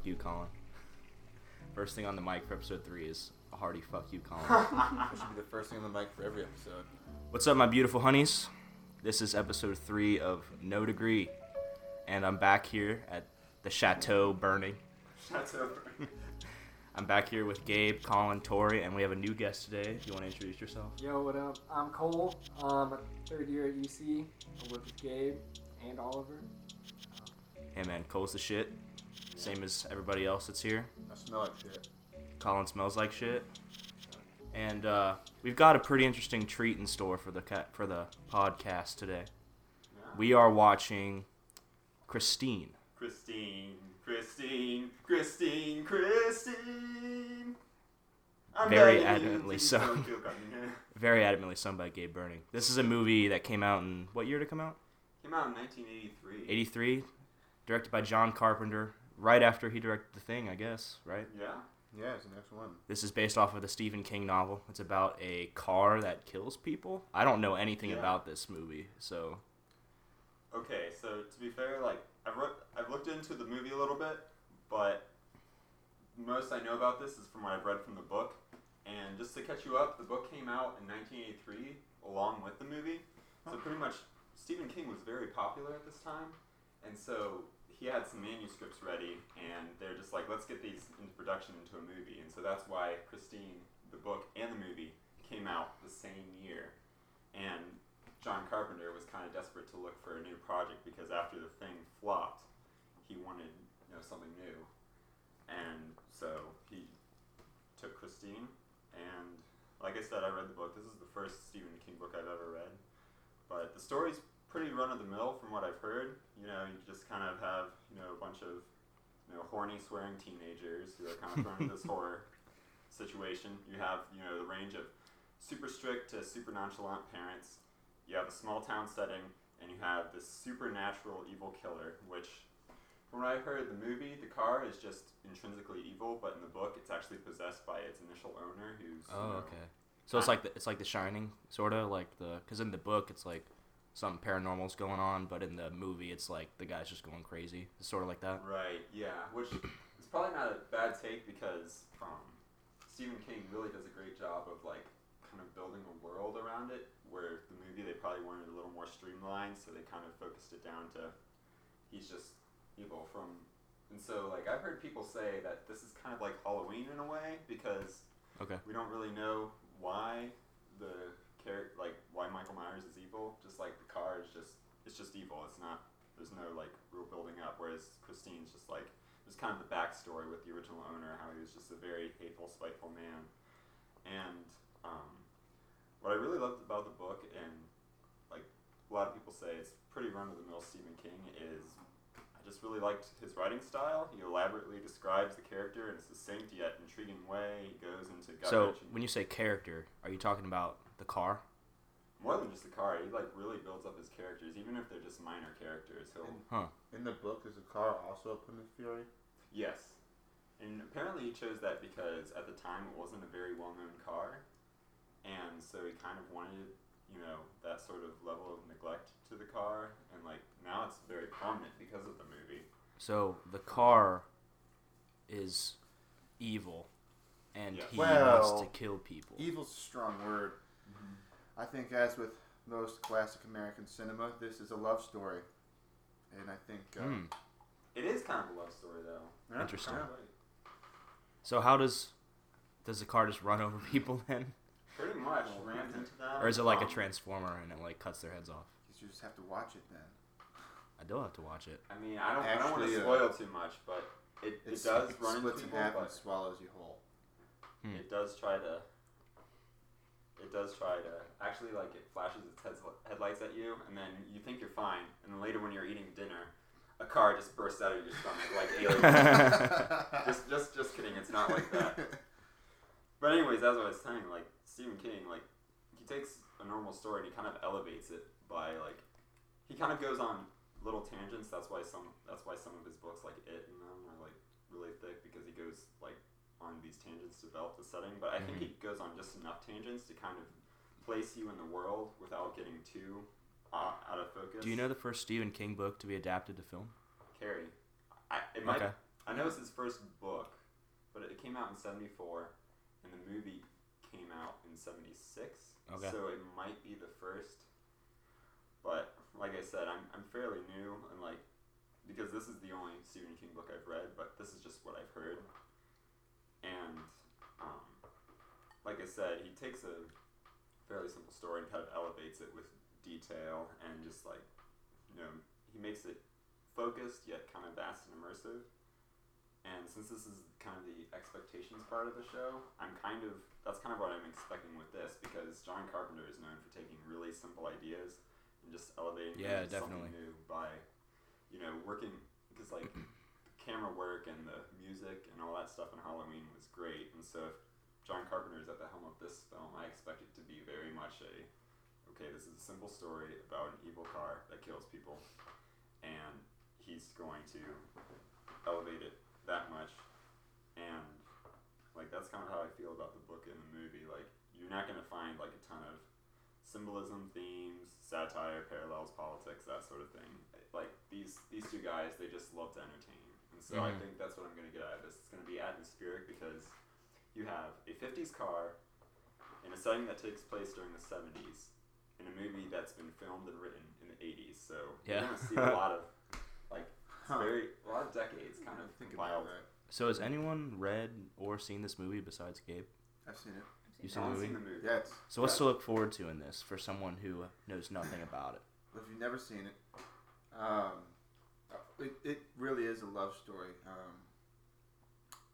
fuck you, Colin. First thing on the mic for episode three is a hearty fuck you, Colin. That should be the first thing on the mic for every episode. What's up, my beautiful honeys? This is episode three of No Degree, and I'm back here at the Chateau Burning. Chateau Burning. I'm back here with Gabe, Colin, Tori, and we have a new guest today. If you want to introduce yourself? Yo, what up? I'm Cole. Um, third year at UC. I work with Gabe and Oliver. Hey man, Cole's the shit. Same as everybody else that's here. I smell like shit. Colin smells like shit. And uh, we've got a pretty interesting treat in store for the cat for the podcast today. We are watching Christine. Christine, Christine, Christine, Christine. I'm Very adamantly please so. don't kill me. Very adamantly sung by Gabe Burning. This is a movie that came out in what year did it come out? Came out in 1983. 83. Directed by John Carpenter. Right after he directed The Thing, I guess, right? Yeah. Yeah, it's the next one. This is based off of the Stephen King novel. It's about a car that kills people. I don't know anything Yeah. about this movie, so Okay, so to be fair, like I've wrote, I've looked into the movie a little bit, but most I know about this is from what I've read from the book. And just to catch you up, the book came out in 1983 along with the movie. So pretty much Stephen King was very popular at this time, and so he had some manuscripts ready, and they're just like, let's get these into production into a movie. And so that's why Christine, the book and the movie, came out the same year. And John Carpenter was kind of desperate to look for a new project because after the thing flopped, he wanted you know something new, and so he took Christine. And like I said, I read the book. This is the first Stephen King book I've ever read, but the story's pretty run of the mill from what I've heard. You know, you just kind of have you know a bunch of you know horny swearing teenagers who are kind of thrown into this horror situation. You have you know the range of super strict to super nonchalant parents you have a small town setting, and you have this supernatural evil killer, which, from what I heard, the movie, the car is just intrinsically evil, but in the book, it's actually possessed by its initial owner, who's oh, you know, Oh, okay. So it's like the, it's like The Shining, sort of like the because in the book it's like something paranormal's going on, but in the movie it's like the guy's just going crazy. It's sort of like that. Right, yeah, which is probably not a bad take because um, Stephen King really does a great job of like kind of building a world around it. Where the movie they probably wanted a little more streamlined, so they kind of focused it down to he's just evil from. And so like I've heard people say that this is kind of like Halloween in a way because Okay. we don't really know why the character like why Michael Myers is evil. Just like the car is just it's just evil. It's not there's no like real building up. Whereas Christine's just like there's kind of the backstory with the original owner, how he was just a very hateful, spiteful man. And um, what I really loved about the book, and like a lot of people say, it's pretty run of the mill Stephen King, is I just really liked his writing style. He elaborately describes the character in a succinct yet intriguing way. He goes into So when you say character, are you talking about the car? more than just the car, he like really builds up his characters, even if they're just minor characters. He'll Huh. In the book, is the car also a Plymouth Fury? Yes. And apparently he chose that because at the time it wasn't a very well known car. And so he kind of wanted, you know, that sort of level of neglect to the car. And like now it's very prominent because of the movie. So the car is evil, and Yes. he wants to kill people. Evil's a strong word. I think, as with most classic American cinema, this is a love story. And I think. Uh, Hmm. It is kind of a love story though. yeah, Interesting. yeah. So how does does the car just run over people then, Pretty much rams into them. or is it like a transformer and it like cuts their heads off? You just have to watch it then. I do have to watch it. I mean, I don't, I don't want Actually, to uh, spoil too much, but it, it does it run into splits in people, half and but swallows you whole. Hmm. it does try to. It does try to actually like it flashes its heads, headlights at you, and then you think you're fine, and then later when you're eating dinner, a car just bursts out of your stomach like aliens. just, just, just kidding. It's not like that. But anyways, as I was saying, like Stephen King, like he takes a normal story and he kind of elevates it by like he kind of goes on little tangents. That's why some that's why some of his books like It and them are like really thick because he goes like on these tangents to develop the setting. But I think he goes on just enough tangents to kind of place you in the world without getting too uh, out of focus. Do you know the first Stephen King book to be adapted to film? Carrie? I, it might Okay. I know it's his first book, but it came out in '74, and the movie came out in '76. Okay. So it might be the first. But like I said, I'm I'm fairly new and like because this is the only Stephen King book I've read, but this is just what I've heard. And um, like I said, he takes a fairly simple story and kind of elevates it with detail and just like you know he makes it focused yet kind of vast and immersive. And since this is kind of the expectations part of the show, I'm kind of that's kind of what I'm expecting with this because John Carpenter is known for taking really simple ideas and just elevating Yeah, definitely. something new by you know working because like camera work and the music and all that stuff in Halloween was great. And so if John Carpenter is at the helm of this film, I expect it to be very much a okay, this is a simple story about an evil car that kills people, and he's going to elevate it that much, and like that's kind of how I feel about the book and the movie. Like you're not gonna find like a ton of symbolism, themes, satire, parallels, politics, that sort of thing. Like these these two guys, they just love to entertain, and so I Mhm. think that's what I'm gonna get out of this. It's gonna be atmospheric because you have a 50s car in a setting that takes place during the 70s in a movie that's been filmed and written in the 80s. So Yeah. you're gonna see a lot of like Huh. very a lot of decades kind of Think about that. So has anyone read or seen this movie besides Gabe? I've seen it. You No seen the movie? seen the movie. Yeah, it's, So what's Yeah. to look forward to in this for someone who knows nothing about it? if you've never seen it, um, it, it really is a love story. Um,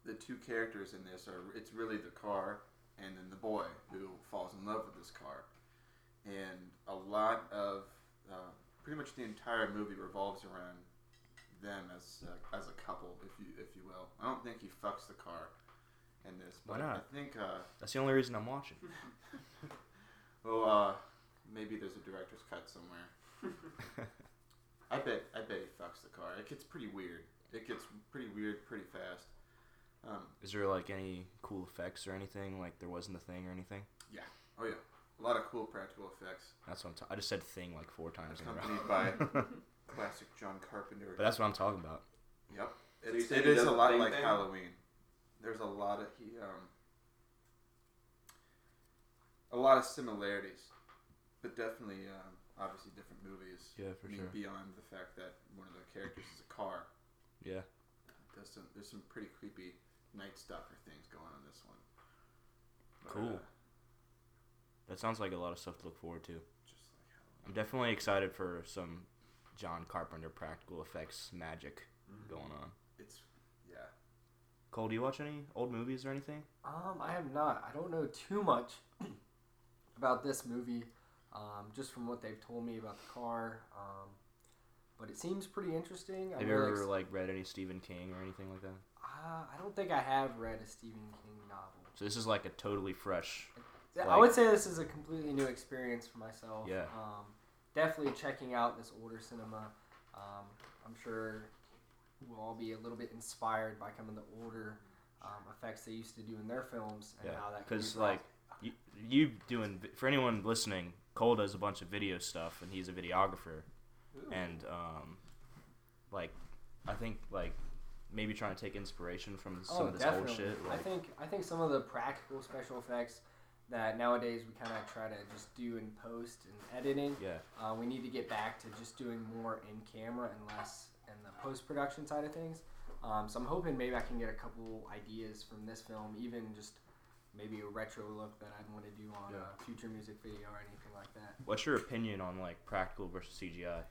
the two characters in this are it's really the car and then the boy who falls in love with this car, and a lot of uh, pretty much the entire movie revolves around them as uh, as a couple, if you if you will. I don't think he fucks the car in this, Why not? I think uh, That's the only reason I'm watching. well uh, maybe there's a director's cut somewhere. I bet I bet he fucks the car. It gets pretty weird. It gets pretty weird pretty fast. Um, Is there like any cool effects or anything like there was in the thing or anything? Yeah. Oh yeah, a lot of cool practical effects. That's what I'm. ta- I just said thing like four times in a Accompanied row. by classic John Carpenter. but that's what I'm talking about. Yep. So It's, you're saying it he is does a lot like thing? Halloween. There's a lot of he um a lot of similarities, but definitely um, obviously different movies. Yeah, for I mean, sure. beyond the fact that one of the characters is a car. Yeah. There's some there's some pretty creepy night stalker things going on in this one. But, Cool. uh, That sounds like a lot of stuff to look forward to. just like Halloween. I'm definitely excited for some John Carpenter practical effects magic Mhm. going on. It's yeah. Cole, do you watch any old movies or anything? Um, I have not. I don't know too much about this movie, um, just from what they've told me about the car. Um, but it seems pretty interesting. Have you really ever like read any Stephen King or anything like that? uh, I don't think I have read a Stephen King novel. So this is like a totally fresh. Yeah, I would say this is a completely new experience for myself. Yeah. Um, definitely checking out this older cinema. Um, I'm sure we'll all be a little bit inspired by some of the older um, effects they used to do in their films and Yeah, how that because like you, you doing for anyone listening, Cole does a bunch of video stuff and he's a videographer Ooh. and um, like I think like maybe trying to take inspiration from some oh, of this definitely. old shit. I think I think some of the practical special effects that nowadays we kind of try to just do in post and editing. yeah, Uh, we need to get back to just doing more in camera and less in the post production side of things. Um, so I'm hoping maybe I can get a couple ideas from this film, even just maybe a retro look that I'd want to do on Yeah. a future music video or anything like that. what's your opinion on like practical versus CGI?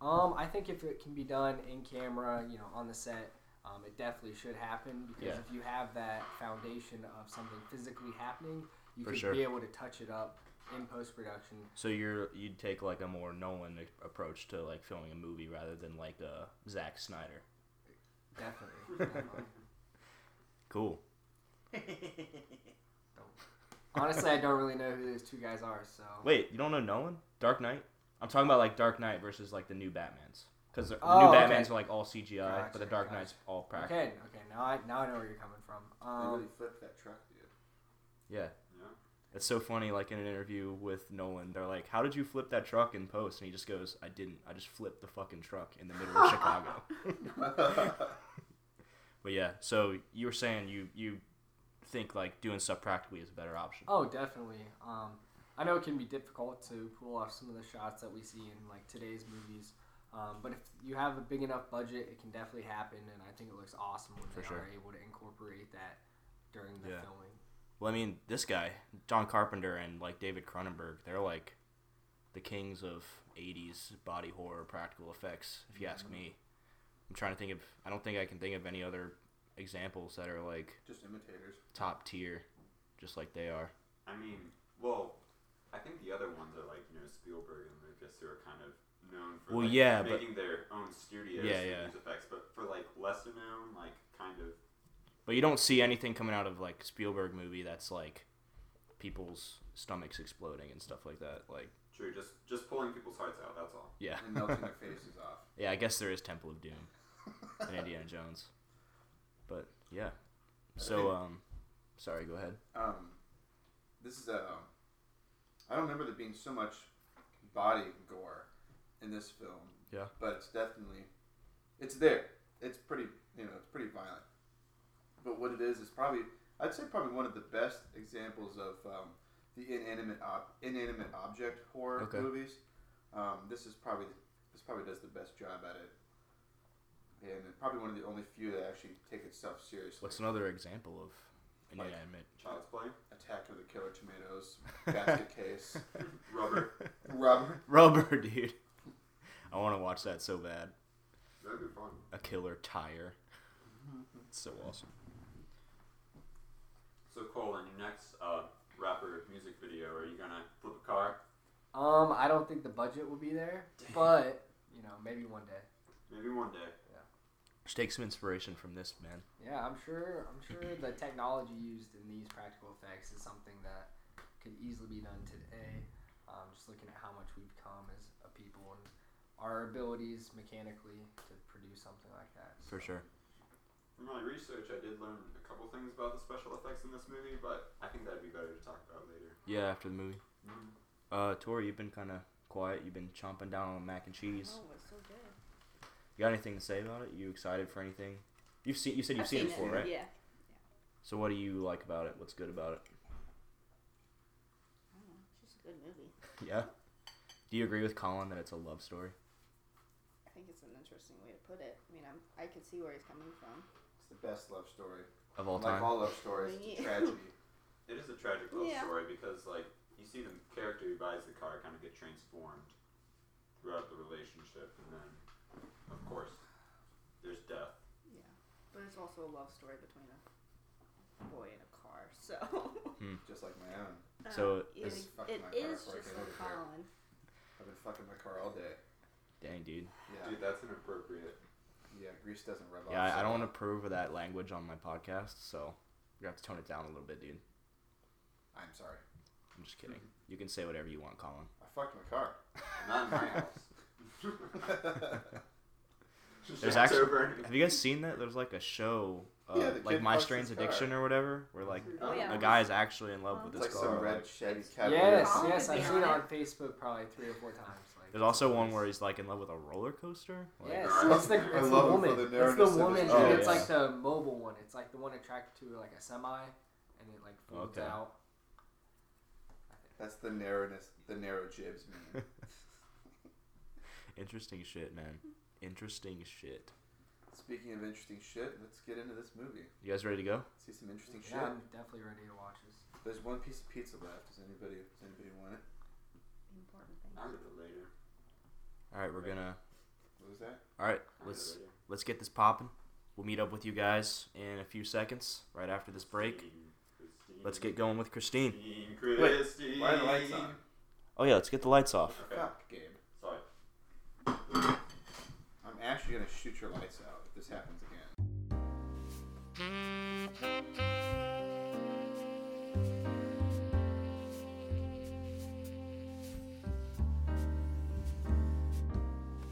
Um, I think if it can be done in camera, you know, on the set, um, it definitely should happen because Yeah. if you have that foundation of something physically happening, you For could sure. be able to touch it up in post production. So you're you'd take like a more Nolan approach to like filming a movie rather than like a Zack Snyder. Definitely. definitely. Cool. Honestly, I don't really know who those two guys are, so. Wait, you don't know Nolan? Dark Knight? I'm talking about like Dark Knight versus like the new Batman's. Because the Oh, new okay. Batman's are like all CGI, Gotcha, but the Dark gotcha. Knight's all practical. Okay, okay. Now I now I know where you're coming from. They Um, really flipped that truck, dude. Yeah. Yeah. It's so funny, like in an interview with Nolan, they're like, How did you flip that truck in post? And he just goes, I didn't. I just flipped the fucking truck in the middle of Chicago. But yeah, so you were saying you you think like doing stuff practically is a better option. Oh, definitely. Um, I know it can be difficult to pull off some of the shots that we see in like today's movies. Um, but if you have a big enough budget, it can definitely happen, and I think it looks awesome when For they sure. are able to incorporate that during the Yeah. filming. Well, I mean, this guy, John Carpenter and like David Cronenberg, they're like the kings of 80s body horror practical effects, if you ask me. I'm trying to think of I don't think I can think of any other examples that are like Just imitators. top tier just like they are. I mean, well, I think the other ones are like you know Spielberg and Lucas who are kind of known for Well, like, yeah, but- making their own studios Yeah, yeah. use effects, but for like lesser known, like kind of But you don't see anything coming out of like Spielberg movie that's like people's stomachs exploding and stuff like that. Like, true, just just pulling people's hearts out. That's all. yeah. And melting their faces off. Yeah, I guess there is Temple of Doom and Indiana Jones. But yeah. So um sorry, go ahead. Um, this is a. I don't remember there being so much body gore in this film. Yeah. But it's definitely, it's there. It's pretty, you know, it's pretty violent. But what it is is probably, I'd say probably one of the best examples of um, the inanimate ob- inanimate object horror Okay. movies. Um, this is probably this probably does the best job at it. And probably one of the only few that actually take itself seriously. What's another example of Like- inanimate? Child's Play, Attack of the Killer Tomatoes, basket case, Rubber. rubber. Rubber, dude. I want to watch that so bad. That'd be fun. A killer tire. It's so awesome. So Cole, in your next uh, rapper music video, are you gonna flip a car? Um, I don't think the budget will be there, but you know, maybe one day. Maybe one day. Just take some inspiration from this, man. Yeah, I'm sure. I'm sure the technology used in these practical effects is something that could easily be done today. Um, just looking at how much we've come as a people and our abilities mechanically to produce something like that. For sure. From my research, I did learn a couple things about the special effects in this movie, but I think that'd be better to talk about later. Yeah, after the movie. Uh, Tori, you've been kind of quiet. You've been chomping down on mac and cheese. Oh, it's so good. You got anything to say about it? You excited for anything? You've seen. You said you've I've seen, it before, right? Yeah. So what do you like about it? What's good about it? I don't know. It's just a good movie. Yeah. Do you agree with Colin that it's a love story? I think it's an interesting way to put it. I mean, I'm, I can see where he's coming from. It's the best love story. Of all time. like all love stories, it's a tragedy. It is a tragic love Yeah. story because, like, you see the character who buys the car kind of get transformed throughout the relationship, and then, of course, there's death. Yeah. But it's also a love story between a boy and a car. So. Hmm. Just like my own. Uh, so yeah, is- Fuck it my car just like Colin. I've been fucking my car all day. Dang, dude. Yeah. Dude, that's inappropriate. Yeah, grease doesn't rub Yeah, off. I, I so don't want to approve of that language on my podcast, so you have to tone it down a little bit, dude. I'm sorry. I'm just kidding. You can say whatever you want, Colin. I fucked my car. Not in my house. There's actually- over. Have you guys seen that? There's like a show, uh, Yeah, like My fucks Strange his car. Addiction or whatever, where like Oh, yeah. a guy is actually in love with It's his like car. some red like- Chevy Cavalier. yes, Colin yes, could I've seen it on on Facebook probably three or four times. Like, There's also one where he's like in love with a roller coaster. Like, Yes, it's the, love it's it the for woman. the it's the woman. his and it's Oh, like the mobile one. It's like the one attracted to like a semi, and it like folds Okay. out. That's the narrowness, the narrow jibs, man. Interesting shit, man. Interesting shit. Speaking of interesting shit, let's get into this movie. You guys ready to go? See some interesting shit. Yeah, I'm definitely ready to watch this. There's one piece of pizza left. Does anybody? Does anybody want it? Important thing. I'll get it later. All right, we're gonna. What was that? All right, I'll let's later. let's get this popping. We'll meet up with you guys in a few seconds, right after this break. Christine, Christine, Let's get going with Christine. Christine, Wait, Why are the lights on? Oh yeah, let's get the lights off. Okay. Fuck, Gabe. Actually gonna shoot your lights out if this happens again.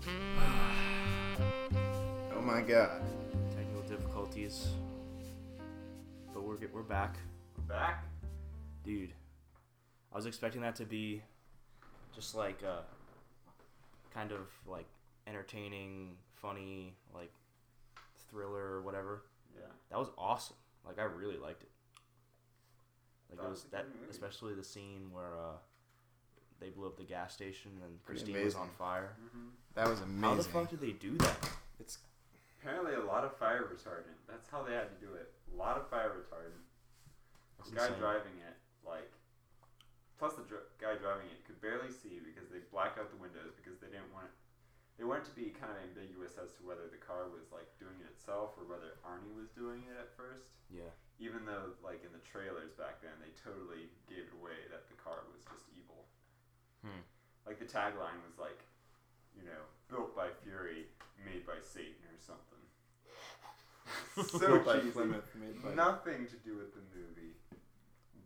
Oh my god. Technical difficulties, but we're get, we're back, We're back. dude. I was expecting that to be just like a kind of like entertaining, funny, like thriller or whatever. Yeah. That was awesome. Like I really liked it. Like That it was was that, especially the scene where uh, they blew up the gas station and Pretty Christine was on fire. Mm-hmm. That was amazing. How the fuck did they do that? It's Apparently, a lot of fire retardant. That's how they had to do it. A lot of fire retardant. That's The guy insane. driving it, like, plus the dr- guy driving it could barely see because they blacked out the windows because they didn't want it. They wanted to be kind of ambiguous as to whether the car was like doing it itself or whether Arnie was doing it at first. Yeah. Even though, like in the trailers back then, they totally gave it away that the car was just evil. Hmm. Like the tagline was like, you know, built by Fury, made by Satan or something. so built by cheesy. Plymouth, made by Nothing to do with the movie.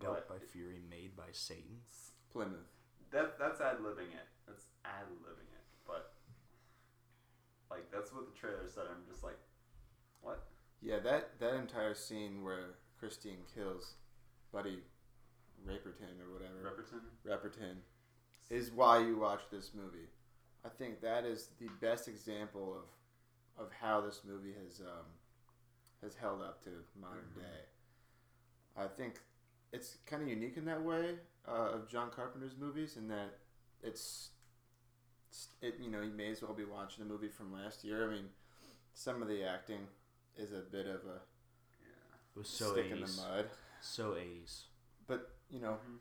Built by Fury, made by Satan. Plymouth. that that's ad libbing it. That's ad libbing it. Like that's what the trailer said. I'm just like, what? Yeah, that that entire scene where Christine kills Buddy Raperton or whatever Repperton? Repperton is why you watch this movie. I think that is the best example of of how this movie has um, has held up to modern Mhm. day. I think it's kind of unique in that way uh, of John Carpenter's movies, in that it's- it you know you may as well be watching a movie from last year. I mean, some of the acting is a bit of a Yeah. It was so stick in the 80s. mud, So 80s. but you know Mhm.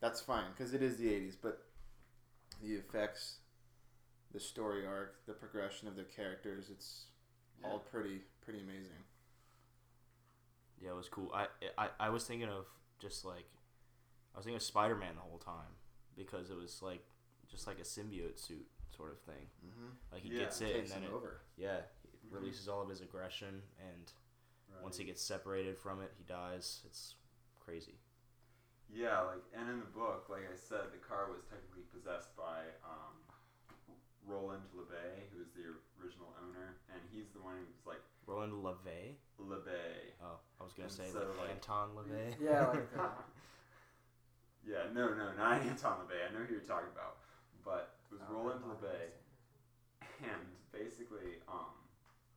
that's fine because it is the 80s but the effects the story arc the progression of the characters it's all pretty pretty amazing Yeah, it was cool. I, I I was thinking of just like I was thinking of Spider Man the whole time because it was like just like a symbiote suit sort of thing. mm-hmm. Like he Yeah. gets it takes and then him it, over yeah, it Mhm. releases all of his aggression and Right. once he gets separated from it, he dies. It's crazy. Yeah, like and in the book, like I said, the car was technically possessed by um, Roland LeBay, who is the original owner, and he's the one who's like Roland LeVay. LeBay. Oh, I was gonna And say so, like, like- Anton LaVey. Yeah, like that. yeah, no, no, not Anton LeBay. I know who you're talking about, but it was Roland LeBay, and basically, um,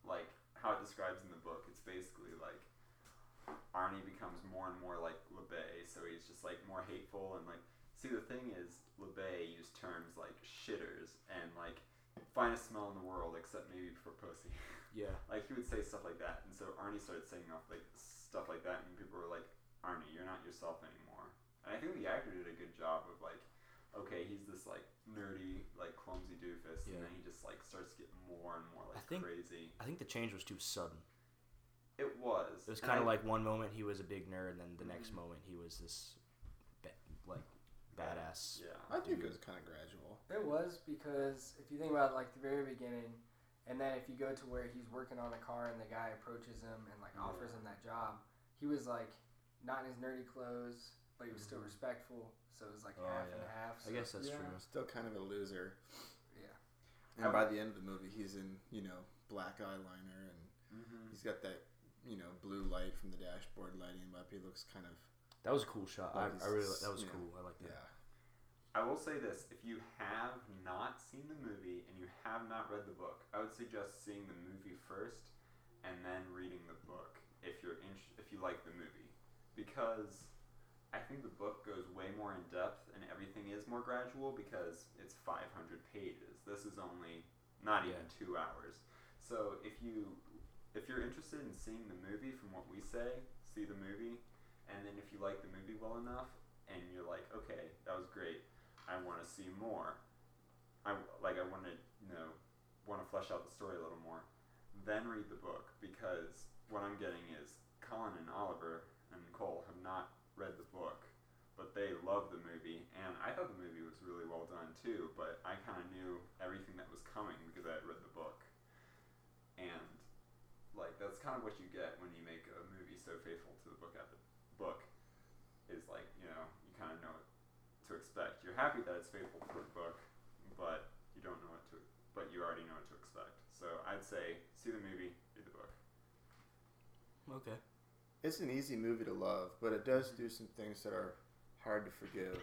like how it describes in the book, it's basically like Arnie becomes more and more like LeBay, so he's just like more hateful and like. See, the thing is, LeBay used terms like shitters and like finest smell in the world, except maybe for pussy. Yeah. Like he would say stuff like that, and so Arnie started saying off like stuff like that, and people were like, "Arnie, you're not yourself anymore." And I think the actor did a good job of like, okay, he's this like nerdy, like clumsy doofus, Yeah. and then he just like starts getting more and more like I think- crazy. I think the change was too sudden. It was. It was kind of like one moment he was a big nerd, and then the next Mhm. moment he was this, ba- like, badass. Yeah. i think it was kind of gradual It was because if you think about like the very beginning, and then if you go to where he's working on a car and the guy approaches him and like offers Yeah. him that job, he was like not in his nerdy clothes, but he was still respectful. So it was like Oh, half and yeah. half. I guess that's yeah. true. still kind of a loser Yeah. and I by would- the end of the movie he's in you know black eyeliner and Mhm. he's got that you know blue light from the dashboard lighting him up he looks kind of That was a cool shot. I, Like I really he's- that was you know, cool. I like that. yeah I will say this: if you have not seen the movie and you have not read the book, I would suggest seeing the movie first and then reading the book if you're in, if you like the movie, because I think the book goes way more in depth and everything is more gradual because it's 500 pages. This is only not even Yeah. two hours. So if you if you're interested in seeing the movie from what we say, see the movie, and then if you like the movie well enough and you're like, okay, that was great. I want to see more. I like I want to you know want to flesh out the story a little more. Then read the book because what I'm getting is Colin and Oliver and Nicole have not read the book, but they loved the movie, and I thought the movie was really well done too. But I kind of knew everything that was coming because I had read the book, and like that's kind of what you get when you make a movie so faithful to the book at the book is like you know you kind of know what to expect. You're happy that it's faithful to the book, but you don't know what to but you already know what to expect. So I'd say see the movie, read the book. Okay. It's an easy movie to love, but it does mm-hmm. do some things that are hard to forgive.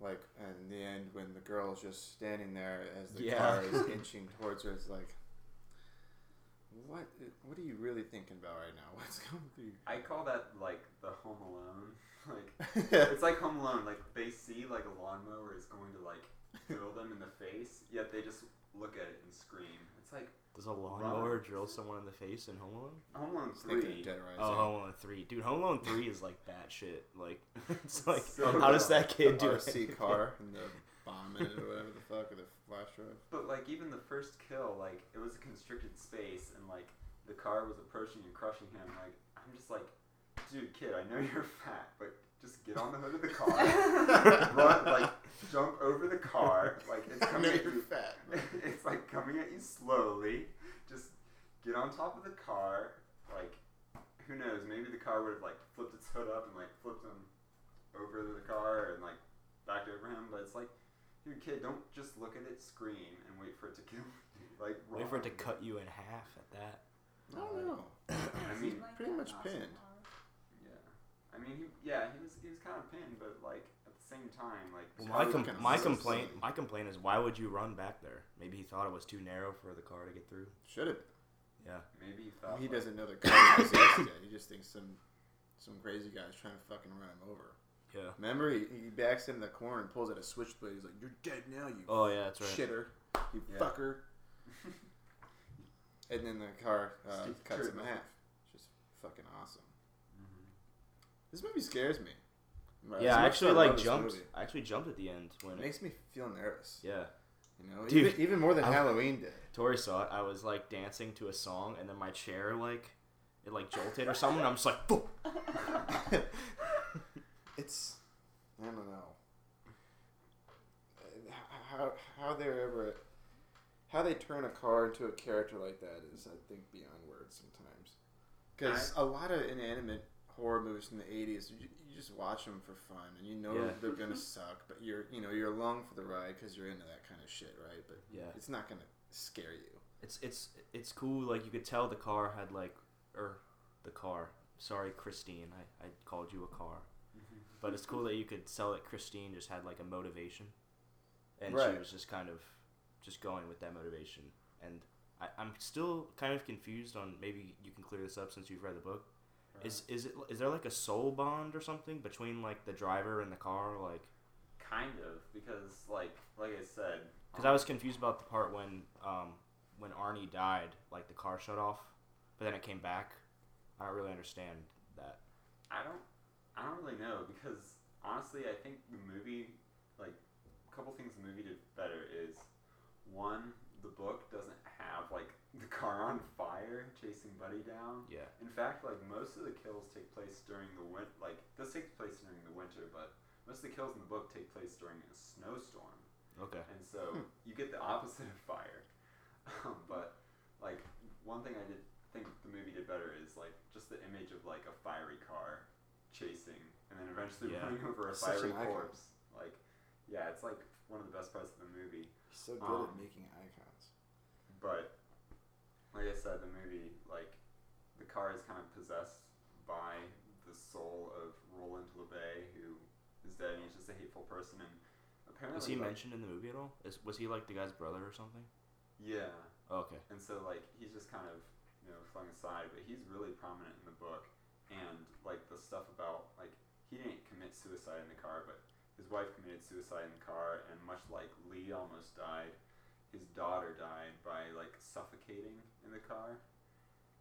Like in the end, when the girl's just standing there as the Yeah. car is inching towards her, it's like, what what are you really thinking about right now? What's going through? I call that like the Home Alone. Like your it's like Home Alone. Like they see like a lawnmower is going to like drill them in the face, yet they just look at it and scream. It's like Does a lawnmower drill someone in the face in Home Alone? Home Alone three. Dead Rising. Oh, Home Alone three, dude. Home Alone three is like bad shit. Like it's like So how does that kid do RC it? car and the bomb in it or whatever the fuck or the flash drive. But like even the first kill, like it was a constricted space, and like the car was approaching and crushing him. Like I'm just like, dude, kid, I know you're fat, but just get on the hood of the car, run, like jump over the car, like it's coming at you're fat. it's like coming at you slowly. Just get on top of the car. Like who knows? Maybe the car would have like flipped its hood up and like flipped him over the car and like backed over him. But it's like, dude, kid, don't just look at it, scream, and wait for it to kill. you. Like Wait for it to cut you in half at that. I don't know. I mean, pretty much pinned. Yeah. I mean, he, yeah, he was he was kind of pinned, but like at the same time, like Well, my com- my complaint my complaint is why would you run back there? Maybe he thought it was too narrow for the car to get through. Should have. Yeah. maybe he thought well, He like, doesn't know the car exists yet. He just thinks some some crazy guy's trying to fucking run him over. Yeah. Remember, he, he backs in the corner and pulls out a switchblade. He's like, "You're dead now, you Oh yeah, that's right. shitter, you Yeah. fucker." And then the car uh, cuts him in Trevor. half. Just fucking awesome. This movie scares me. Right, Yeah, I actually like jumped. movie, I actually jumped at the end when It it, makes me feel nervous. yeah. You know, Dude, even, even more than I- Halloween did. Tori saw it. I was like dancing to a song, and then my chair like it like jolted or something. And I'm just like, "Boom." it's I don't know Uh, how how they're ever how they turn a car into a character like that is I think beyond words sometimes because a lot of inanimate horror movies from the 80s you, you just watch them for fun and you know Yeah. they're gonna suck but you're you know you're along for the ride because you're into that kind of shit right but yeah. it's not gonna scare you It's it's it's cool. Like you could tell the car had like or the car. Sorry, Christine. I, I called you a car. But it's cool that you could tell that Christine just had like a motivation, and Right. she was just kind of just going with that motivation. And I, I'm still kind of confused on maybe you can clear this up since you've read the book. Is is it is there like a soul bond or something between like the driver and the car? Like kind of because like like I said, because I was confused about the part when um when Arnie died, like the car shut off, but then it came back. I don't really understand that. I don't I don't really know because honestly I think the movie like a couple things the movie did better is one the book doesn't have like the car on fire chasing Buddy down. Yeah. In fact, like most of the kills take place during the win like this takes place during the winter, but most of the kills in the book take place during a snowstorm. Okay. And so you get the opposite of fire. Um, but like one thing I did think the movie did better is like just the image of like a fiery car chasing and then eventually Yeah. running over a Such fiery an icon. corpse. Like yeah, it's like one of the best parts of the movie. he's so good at Um, making icons But like I said, the movie like the car is kind of possessed by the soul of Roland LeBay, who is dead and he's just a hateful person. And apparently, Was he like, mentioned in the movie at all? Is was he like the guy's brother or something? Yeah. Oh, okay. And so like he's just kind of you know flung aside, but he's really prominent in the book. And like the stuff about like he didn't commit suicide in the car, but his wife committed suicide in the car, and much like Leigh almost died, his daughter died by like suffocating in the car.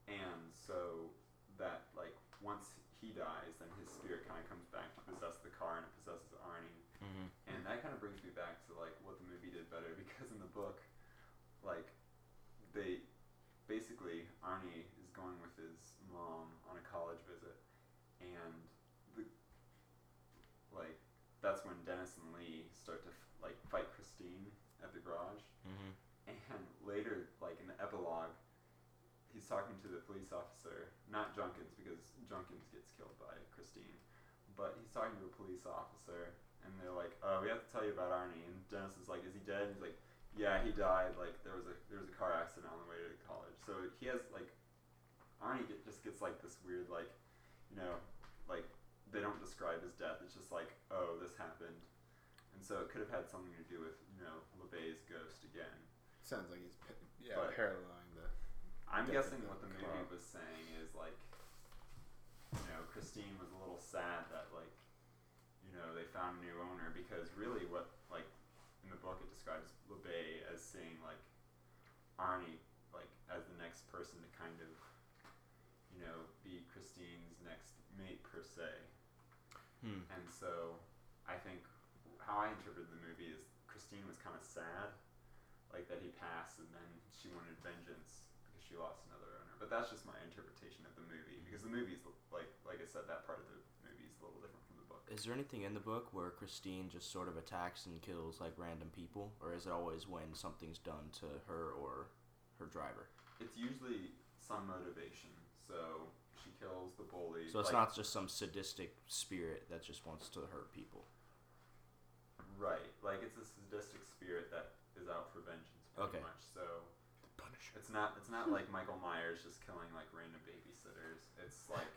And so that like once he dies, then his spirit kind of comes back to possess the car, and it possesses Arnie. Mm-hmm. And that kind of brings me back to like what the movie did better because in the book, like they basically Arnie is going with his mom on a college visit, and the like that's when Dennis and Leigh start to like fight Christine at the garage, Mm-hmm. and later like in the epilogue, he's talking to the police officer, not Junkins because Junkins gets killed by Christine, but he's talking to a police officer, and they're like, "Oh, we have to tell you about Arnie." And Dennis is like, "Is he dead?" And he's like, "Yeah, he died. Like there was a there was a car accident on the way to college." So he has like Arnie get, just gets like this weird like, you know, like they don't describe his death. It's just like, "Oh, this happened." And so it could have had something to do with, you know, LeBay's ghost again. sounds like he's yeah But- I I'm guessing what the movie was saying is like, you know, Christine was a little sad that like, you know, they found a new owner because really what like in the book it describes LeBay as seeing like Arnie like as the next person to kind of, you know, be Christine's next mate per se. Hmm. And so I think how I interpreted the movie is Christine was kind of sad, like that he passed, and then she wanted vengeance she lost another owner. But that's just my interpretation of the movie because the movie's like like I said, that part of the movie is a little different from the book. Is there anything in the book where Christine just sort of attacks and kills like random people, or is it always when something's done to her or her driver? It's usually some motivation. So she kills the bully. So it's like- not just some sadistic spirit that just wants to hurt people. right. Like it's a sadistic spirit that is out for vengeance, pretty Okay. much. So. It's not. It's not like Michael Myers just killing like random babysitters. It's like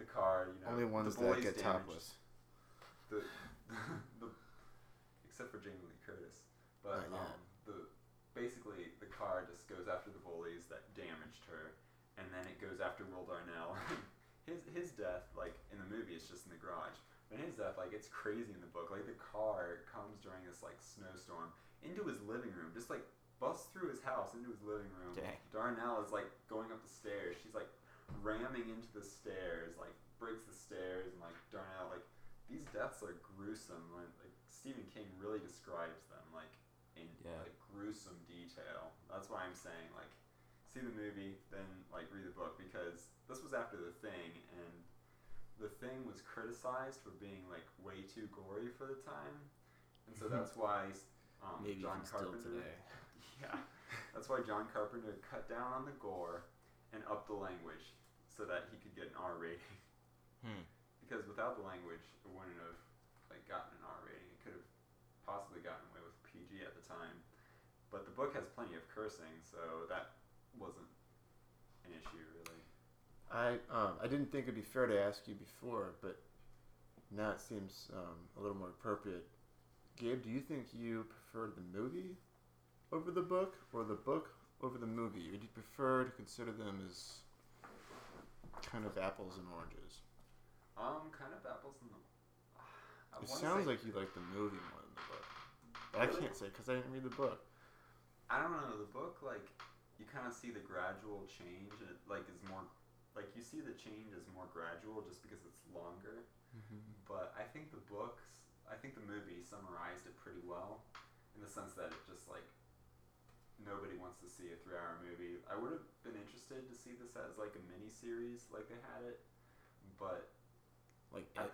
the car. You know, Only ones the that boy's get damaged. topless. The, the except for Jamie Lee Curtis, but Oh, yeah. um, the basically the car just goes after the bullies that damaged her, and then it goes after Will Darnell. his his death, like in the movie, it's just in the garage. But his death, like it's crazy in the book. Like the car comes during this like snowstorm into his living room, just like busts through his house into his living room. Dang. Darnell is like going up the stairs. She's like ramming into the stairs, like breaks the stairs, and like Darnell, like these deaths are gruesome. Like, like Stephen King really describes them like in Yeah. like gruesome detail. That's why I'm saying like see the movie, then like read the book because this was after the thing and the thing was criticized for being like way too gory for the time. And so that's why um, Maybe John even still Carpenter today. yeah. That's why John Carpenter cut down on the gore and upped the language so that he could get an R rating. Hmm. Because without the language, it wouldn't have like gotten an R rating. It could have possibly gotten away with PG at the time. But the book has plenty of cursing, so that wasn't an issue really. I um, I didn't think it'd be fair to ask you before, but now it seems um, a little more appropriate. Gabe, do you think you prefer the movie over the book, or the book over the movie? Would you prefer to consider them as kind of apples and oranges? Um, kind of apples and. I It sounds like you like the movie more than the book, but I can't say because I didn't read the book. I don't know. The book, like, you kind of see the gradual change, and it like is more, like you see the change is more gradual just because it's longer. But I think the books, I think the movie summarized it pretty well, in the sense that it just like nobody wants to see a three-hour movie. I would have been interested to see this as like a mini series, like they had it, but Like it.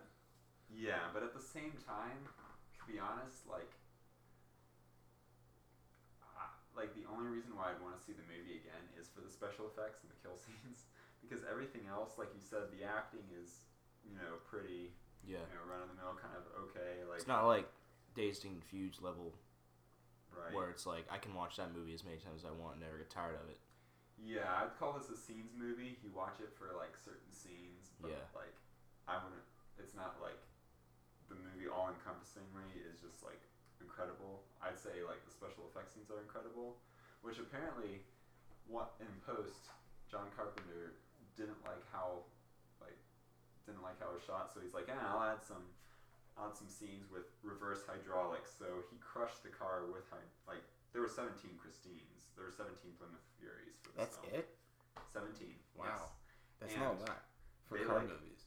yeah, but at the same time, to be honest, like, I, like the only reason why I'd want to see the movie again is for the special effects and the kill scenes, because everything else, like you said, the acting is, you know, pretty, Yeah. you know, run of the mill, kind of okay, like, It's not like Dazed and Confused level right. where it's like I can watch that movie as many times as I want and never get tired of it. Yeah, I'd call this a scenes movie. You watch it for like certain scenes, but Yeah. like I wouldn't. It's not like the movie all encompassingly is just like incredible. I'd say like the special effects scenes are incredible, which apparently, what in post, John Carpenter didn't like how like didn't like how it was shot, so he's like, yeah, I'll add some. I'll some scenes with reverse hydraulics. So he crushed the car with hy- like there were 17 Christines. There were 17 Plymouth Furies for this That's film. it. 17. Wow. That's And not a lot for car like- movies.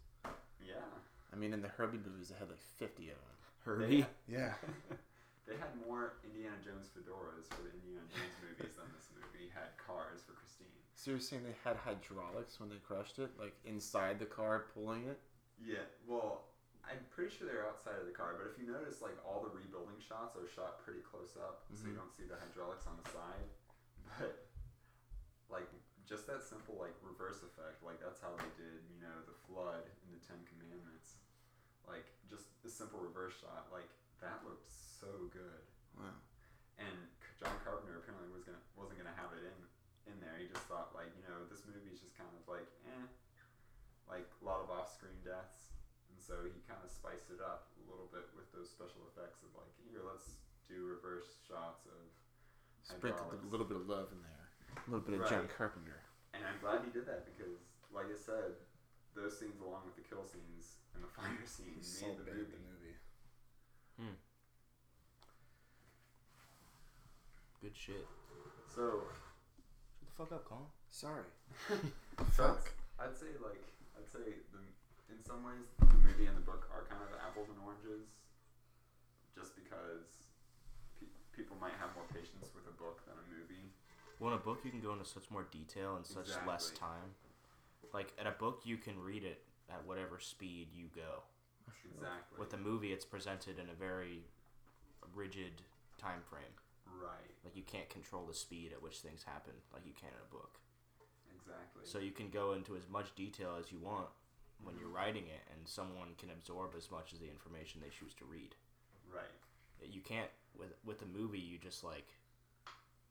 Yeah. I mean, in the Herbie movies, they had like fifty of them. Herbie. Yeah. they had more Indiana Jones fedoras for the Indiana Jones movies than this movie had cars for Christine. So you're saying they had hydraulics when they crushed it, like inside the car pulling it? Yeah. Well, I'm pretty sure they're outside of the car, but if you notice, like all the rebuilding shots are shot pretty close up, so you Mhm. don't see the hydraulics on the side. But like just that simple like reverse effect, like that's how they did, you know, the flood in the Ten Commandments. Like just a simple reverse shot, like that looked so good. Wow. And John Carpenter apparently was gonna wasn't gonna have it in in there. He just thought like you know this movie's just kind of like eh, like a lot of off screen deaths, so he kind of spiced it up a little bit with those special effects of like here let's do reverse shots of Sprinkled a little bit of love in there. A little bit of John Carpenter. And I'm glad he did that because, like I said, those scenes along with the kill scenes and the fire He scenes so made the big movie. the movie. Hmm. Good shit. So, Shut the fuck up, Colin. Sorry. Fuck. I'd, I'd say like I'd say the in some ways the movie and the book are kind of apples and oranges, just because pe- people might have more patience with a book than a movie. Well, in a book, you can go into such more detail and such less time. Like at a book, you can read it at whatever speed you go. Exactly. With a movie, it's presented in a very rigid time frame. right. Like you can't control the speed at which things happen, like you can in a book. Exactly. So you can go into as much detail as you want when you're writing it, and someone can absorb as much of the information they choose to read. right. You can't with with a movie. You just like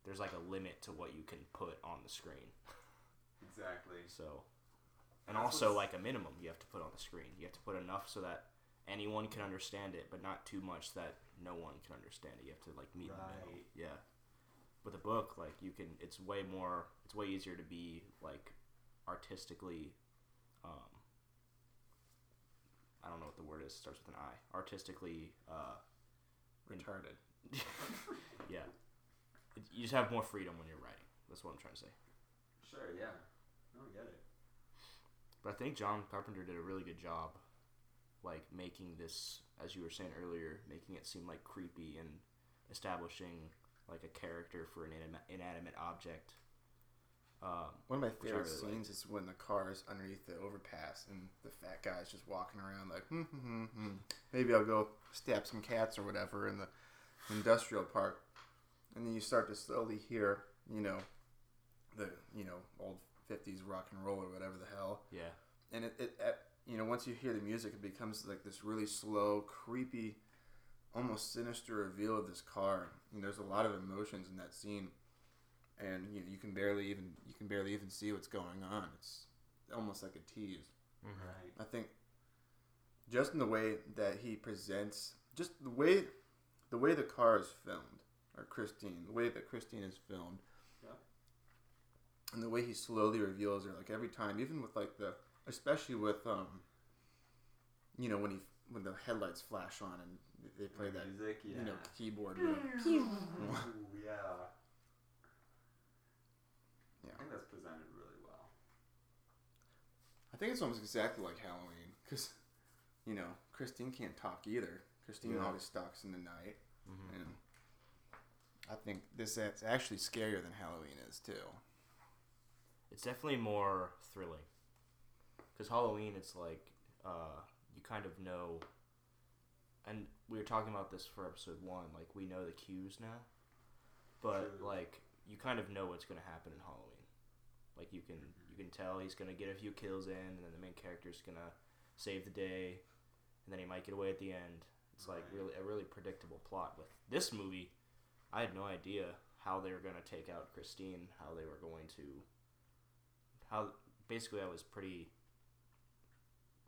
there's like a limit to what you can put on the screen. Exactly. So, and That's also what's- like a minimum you have to put on the screen. You have to put enough so that anyone can understand it, but not too much that no one can understand it. You have to like meet in the middle. Yeah. With a book, like you can, it's way more, it's way easier to be like artistically, um, I don't know what the word is. Starts with an I. Artistically, uh, Retarded. yeah. It, you just have more freedom when you're writing. That's what I'm trying to say. Sure. Yeah. No, I get it. But I think John Carpenter did a really good job, like making this, as you were saying earlier, making it seem like creepy and establishing like a character for an inanimate, inanimate object. Um, One of my favorite really like. scenes is when the car is underneath the overpass and the fat guy is just walking around like, hmm, hmm, hmm, hmm. maybe I'll go stab some cats or whatever in the industrial park. And then you start to slowly hear, you know, the, you know, old 50s rock and roll or whatever the hell. yeah, And it, it, it you know, once you hear the music, it becomes like this really slow, creepy, almost sinister reveal of this car. And there's a lot of emotions in that scene, and you know, you can barely even you can barely even see what's going on. It's almost like a tease. Right. I think just in the way that he presents, just the way the way the car is filmed, or Christine, the way that Christine is filmed, Yeah. and the way he slowly reveals her, like every time, even with like the, especially with um, you know when he when the headlights flash on and they play that music. Yeah. you know keyboard. with- Ooh, yeah. Yeah. I think that's presented really well. I think it's almost exactly like Halloween because, you know, Christine can't talk either. Christine Yeah. always talks in the night, Mhm. and I think this is actually scarier than Halloween is too. it's definitely more thrilling. Because Halloween, it's like uh, you kind of know, and we were talking about this for episode one. Like we know the cues now, but True. like you kind of know what's gonna happen in Halloween. Like you can you can tell he's gonna get a few kills in, and then the main character's gonna save the day, and then he might get away at the end. It's like really a really predictable plot. With this movie, I had no idea how they were gonna take out Christine, how they were going to, how basically I was pretty.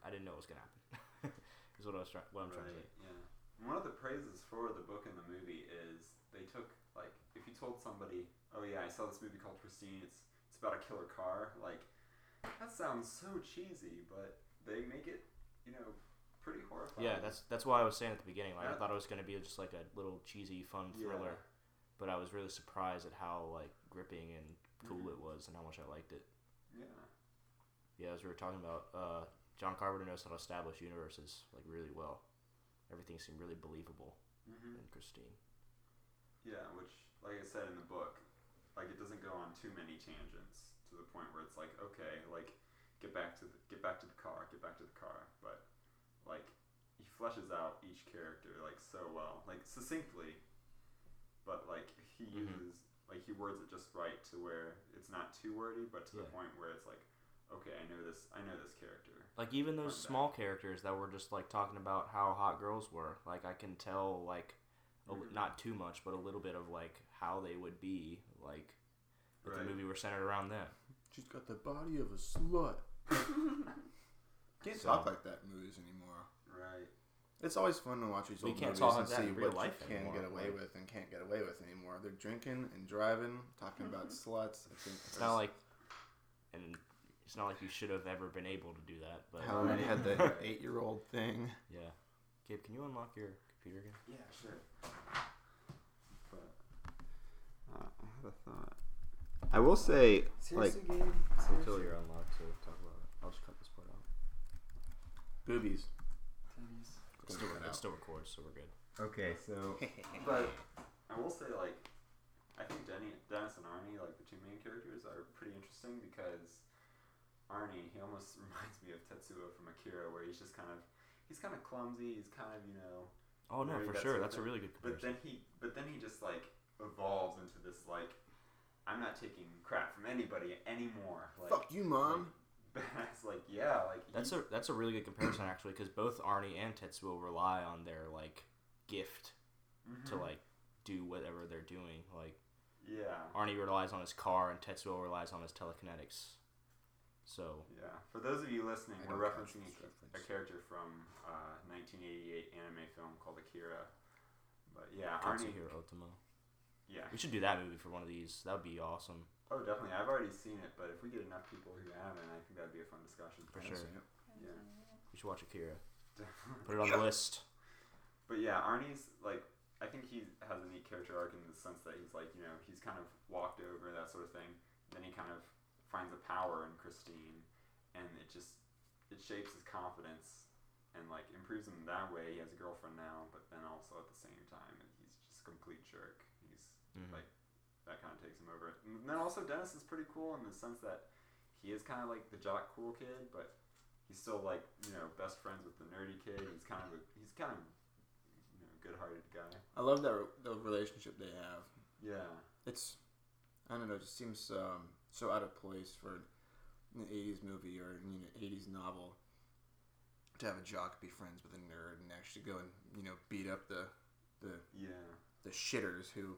I didn't know what was gonna happen. is what I was trying. What I'm trying to say. Yeah. One of the praises for the book and the movie is they took like if you told somebody, "Oh yeah, I saw this movie called Christine. It's it's about a killer car." Like that sounds so cheesy, but they make it, you know, pretty horrifying. Yeah, that's that's why I was saying at the beginning. Like I thought it was gonna be just like a little cheesy, fun Yeah. thriller, but I was really surprised at how like gripping and cool Mhm. it was, and how much I liked it. yeah. Yeah, as we were talking about, uh, John Carpenter knows how to establish universes like really well. Everything seemed really believable hmm in Christine. Yeah, which, like I said in the book, like it doesn't go on too many tangents to the point where it's like, okay, like get back to the, get back to the car, get back to the car. But like he fleshes out each character like so well, like succinctly, but like he Mhm. uses like he words it just right to where it's not too wordy, but to the point where it's like, okay, I know this, I know this character. Like even those small characters that were just like talking about how hot girls were. Like I can tell like a, Mhm. not too much, but a little bit of like how they would be like if Right. the movie were centered around them. She's got the body of a slut. Can't So- talk like that in movies anymore. Right. It's always fun to watch these We old can't movies talk and that see in real what life you can anymore, get away like- with and can't get away with anymore. They're drinking and driving, talking about sluts. It's, It's not like, and it's not like you should have ever been able to do that. But how they had the eight-year-old thing. yeah, Gabe, can you unlock your computer again? Yeah, sure. But uh, I had a thought. I will say, Seriously, Gabe? Until you're unlocked, to talk about it. I'll just cut this part out. Boobies. Titties. It still, it still records, so we're good. okay, so but I will say, like, I think Denny, Dennis and Arnie, like the two main characters, are pretty interesting because Arnie, he almost reminds me of Tetsuo from Akira, where he's just kind of, he's kind of clumsy. He's kind of, you know, Oh no, for that's sure. That's a really good But comparison. then he, but then he just like evolves into this like, I'm not taking crap from anybody anymore. Like, Fuck you, mom. Badass, like yeah, like That's he- a that's a really good comparison actually, because both Arnie and Tetsuo rely on their like gift to Mhm. like do whatever they're doing. Like yeah, Arnie relies on his car, and Tetsuo relies on his telekinetics. So yeah. For those of you listening, I we're referencing a, a character from uh, 1988 anime film called Akira. But yeah, Arnie. Katsuhiro Otomo. Yeah. We should do that movie for one of these. That would be awesome. Oh, definitely. I've already seen it, but if we get enough people who haven't, I think that'd be a fun discussion. For sure. Yeah. We should watch Akira. Put it on the list. But yeah, Arnie's like I think he has a neat character arc in the sense that he's like, you know, he's kind of walked over that sort of thing. Then he kind of finds a power in Christine and it just it shapes his confidence and like improves him that way. He has a girlfriend now, but then also at the same time he's just a complete jerk. Mhm. like that kind of takes him over. And then also Dennis is pretty cool in the sense that he is kind of like the jock cool kid, but he's still like you know best friends with the nerdy kid. He's kind of a, he's kind of you know good-hearted guy. I love that re- the relationship they have. Yeah, It's I don't know. It just seems um, so out of place for an '80s movie or you know '80s novel to have a jock be friends with a nerd and actually go and you know beat up the the yeah, the shitters who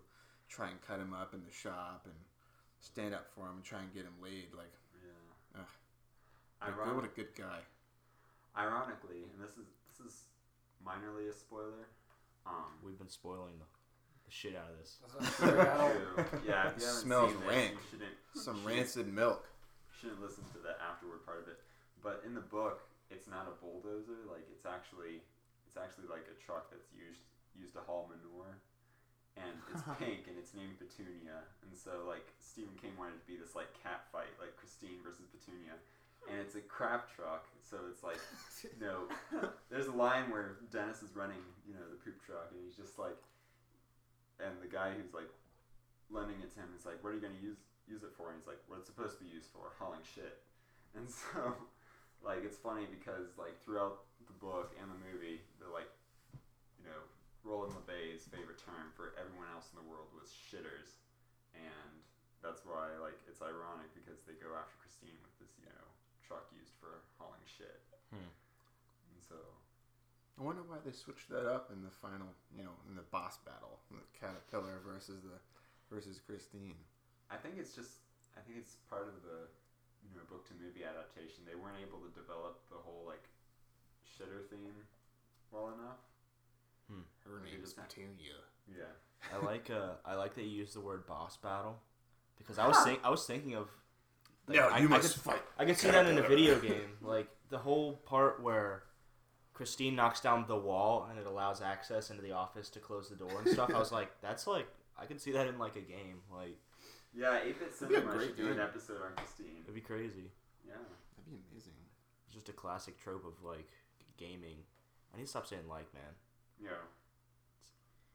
try and cut him up in the shop and stand up for him and try and get him laid. Like, yeah. Ugh. like what a good guy. ironically, and this is this is minorly a spoiler. Um, We've been spoiling the, the shit out of this. yeah, if you haven't Smells seen rank. this, you shouldn't Some you rancid milk. shouldn't listen to the afterward part of it. But in the book, it's not a bulldozer. Like it's actually it's actually like a truck that's used used to haul manure, and it's uh-huh. pink and it's named Petunia. And so like Stephen King wanted it to be this like cat fight, like Christine versus Petunia, and it's a crap truck. So it's like you know, there's a line where Dennis is running, you know, the poop truck, and he's just like, and the guy who's like lending it to him is like, "What are you gonna use use it for?" And he's like, "What it's supposed to be used for, hauling shit." And so, like, it's funny because like throughout the book and the movie, they're like, Roland LeBay's favorite term for everyone else in the world was shitters, and that's why like it's ironic because they go after Christine with this, you know, truck used for hauling shit. Hmm. And so, I wonder why they switched that up in the final, you know, in the boss battle, the caterpillar versus the versus Christine. I think it's just I think it's part of the you know book to movie adaptation. They weren't able to develop the whole like shitter theme well enough. Her name is Petunia. Yeah. I like uh I like that you use the word boss battle because I was think I was thinking of like, no, I, you I must could, fight. I could see that in a video game like the whole part where Christine knocks down the wall and it allows access into the office to close the door and stuff. I was like, that's like I could see that in like a game. Like Yeah, 8 bit That'd be a cinema great should do an episode on Christine. it'd be crazy. Yeah. That'd be amazing. It's just a classic trope of like gaming. I need to stop saying like, man. Yeah.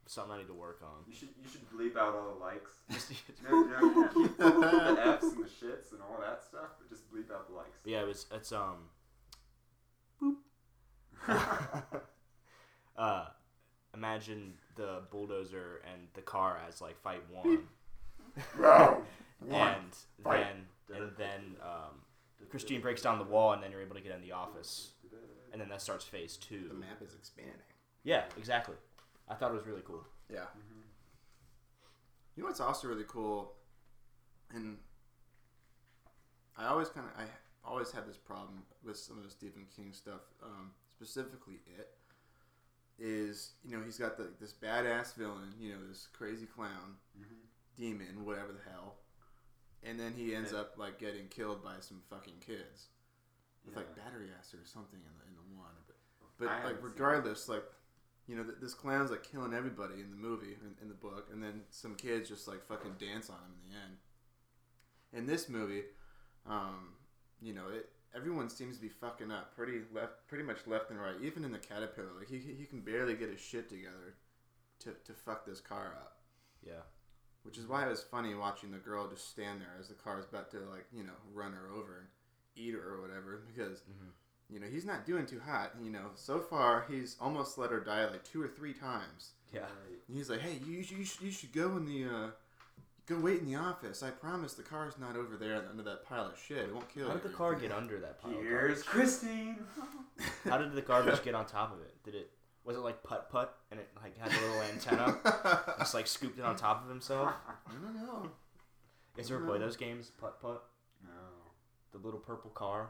Something I need to work on. You should you should bleep out all the likes. Just- No, no, keep the F's and the shits and all that stuff, but just bleep out the likes. yeah, it was it's um Boop. uh, imagine the bulldozer and the car as like fight one, and Fight. then and then um, Christine breaks down the wall, and then you're able to get in the office, and then that starts phase two. The map is expanding. Yeah, exactly. I thought it was really cool. Yeah. Mhm. You know what's also really cool, and I always kind of I always had this problem with some of the Stephen King stuff, um, specifically it, is you know he's got the, this badass villain, you know this crazy clown, Mhm. demon, whatever the hell, and then he ends Yeah. up like getting killed by some fucking kids with like battery acid or something in the in the one. But but like regardless, like you know th- this clown's like killing everybody in the movie in, in the book, and then some kids just like fucking dance on him in the end. In this movie, um, you know it. Everyone seems to be fucking up pretty left, pretty much left and right. Even in the caterpillar, like he, he can barely get his shit together to, to fuck this car up. Yeah. Which is why it was funny watching the girl just stand there as the car is about to like you know run her over and eat her or whatever because Mhm. You know he's not doing too hot. You know so far he's almost let her die like two or three times. Yeah. Right. He's like, hey, you, you, should, you should go in the uh, go wait in the office. I promise the car's not over there under that pile of shit. It won't kill How you. did the car get under that pile? of Here's garbage? Christine. How did the garbage get on top of it? Did it? Was it like putt putt and it like had a little antenna? Just like scooped it on top of himself. I don't know. You guys ever play those games? Putt putt. No. The little purple car.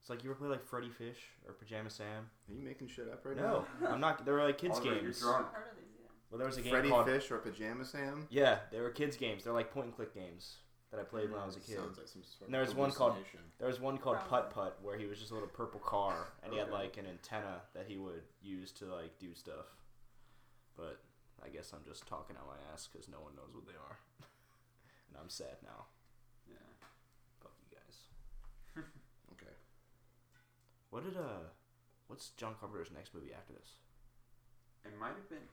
It's like you ever play like Freddy Fish or Pajama Sam. Are you making shit up right now? No, I'm not. They were like kids Oliver, you're games. drunk. Heard of these, yeah. Well, there was a game Freddy called Fish or Pajama Sam? Yeah, they were kids games. They're like point and click games that I played when I was a kid. Sounds like some sort And there of was one called- There was one called Probably. Putt Putt where he was just a little purple car and he had like an antenna that he would use to like do stuff. But I guess I'm just talking out my ass because no one knows what they are, and I'm sad now. Yeah. Fuck you guys. Okay. What did uh, what's John Carpenter's next movie after this? It might have been.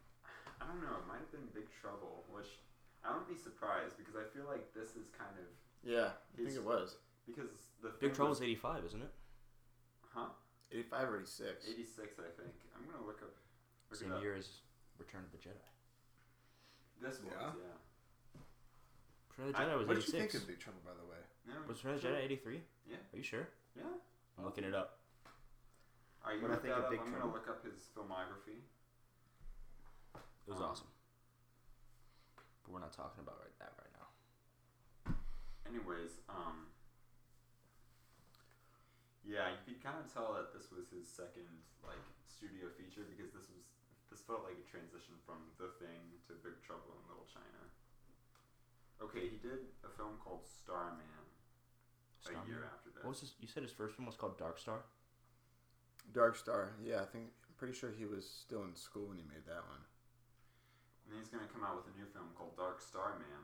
I don't know. It might have been Big Trouble, which I wouldn't be surprised because I feel like this is kind of Yeah, I think it was. because the Big thing Trouble's '85, isn't it? huh? 85 or 86. 86, I think. I'm gonna look up. Look Same it up. year as Return of the Jedi. This was Yeah? yeah. Return of the I- Jedi was What did you think of Big Trouble, by the way? No, Was Return of the Jedi '83? Yeah. Are you sure? Yeah. I'm looking it up. Are you When I think of Big I'm Trouble- gonna look up his filmography. It was Um, awesome. But we're not talking about right, that right now. Anyways, um, yeah, you could kind of tell that this was his second like studio feature because this was this felt like a transition from The Thing to Big Trouble in Little China. Okay, he did a film called Starman a Starman? year after that. What was his? You said his first one was called Dark Star. Dark Star. Yeah, I think. I'm pretty sure he was still in school when he made that one. And he's gonna come out with a new film called Dark Star Man.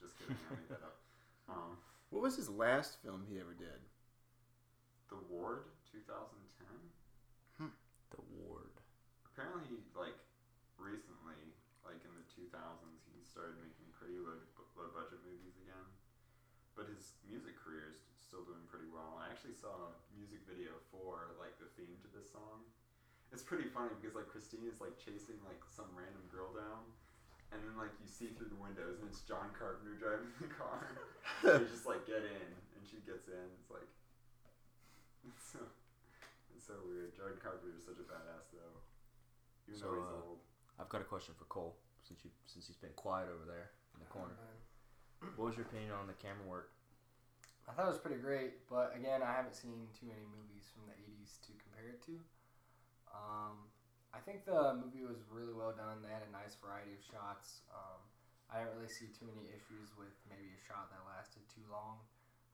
Just kidding, I made that up. Um, What was his last film he ever did? The Ward, 2010. The Ward. Apparently, he, like recently, like in the 2000s, he started making pretty low, low budget movies again. But his music career is still doing pretty well. I actually saw a music video for like the theme to this song. It's pretty funny because like Christine is like chasing like some random girl down, and then like you see through the windows and it's John Carpenter driving the car. you just like get in, and she gets in. It's like it's so it's so weird. John Carpenter is such a badass though. Even So, though he's uh, old. I've got a question for Cole since you since he's been quiet over there in the corner. What was your opinion on the camera work? I thought it was pretty great, but again, I haven't seen too many movies from the 80s to compare it to. Um, I think the movie was really well done. They had a nice variety of shots. Um, I didn't really see too many issues with maybe a shot that lasted too long.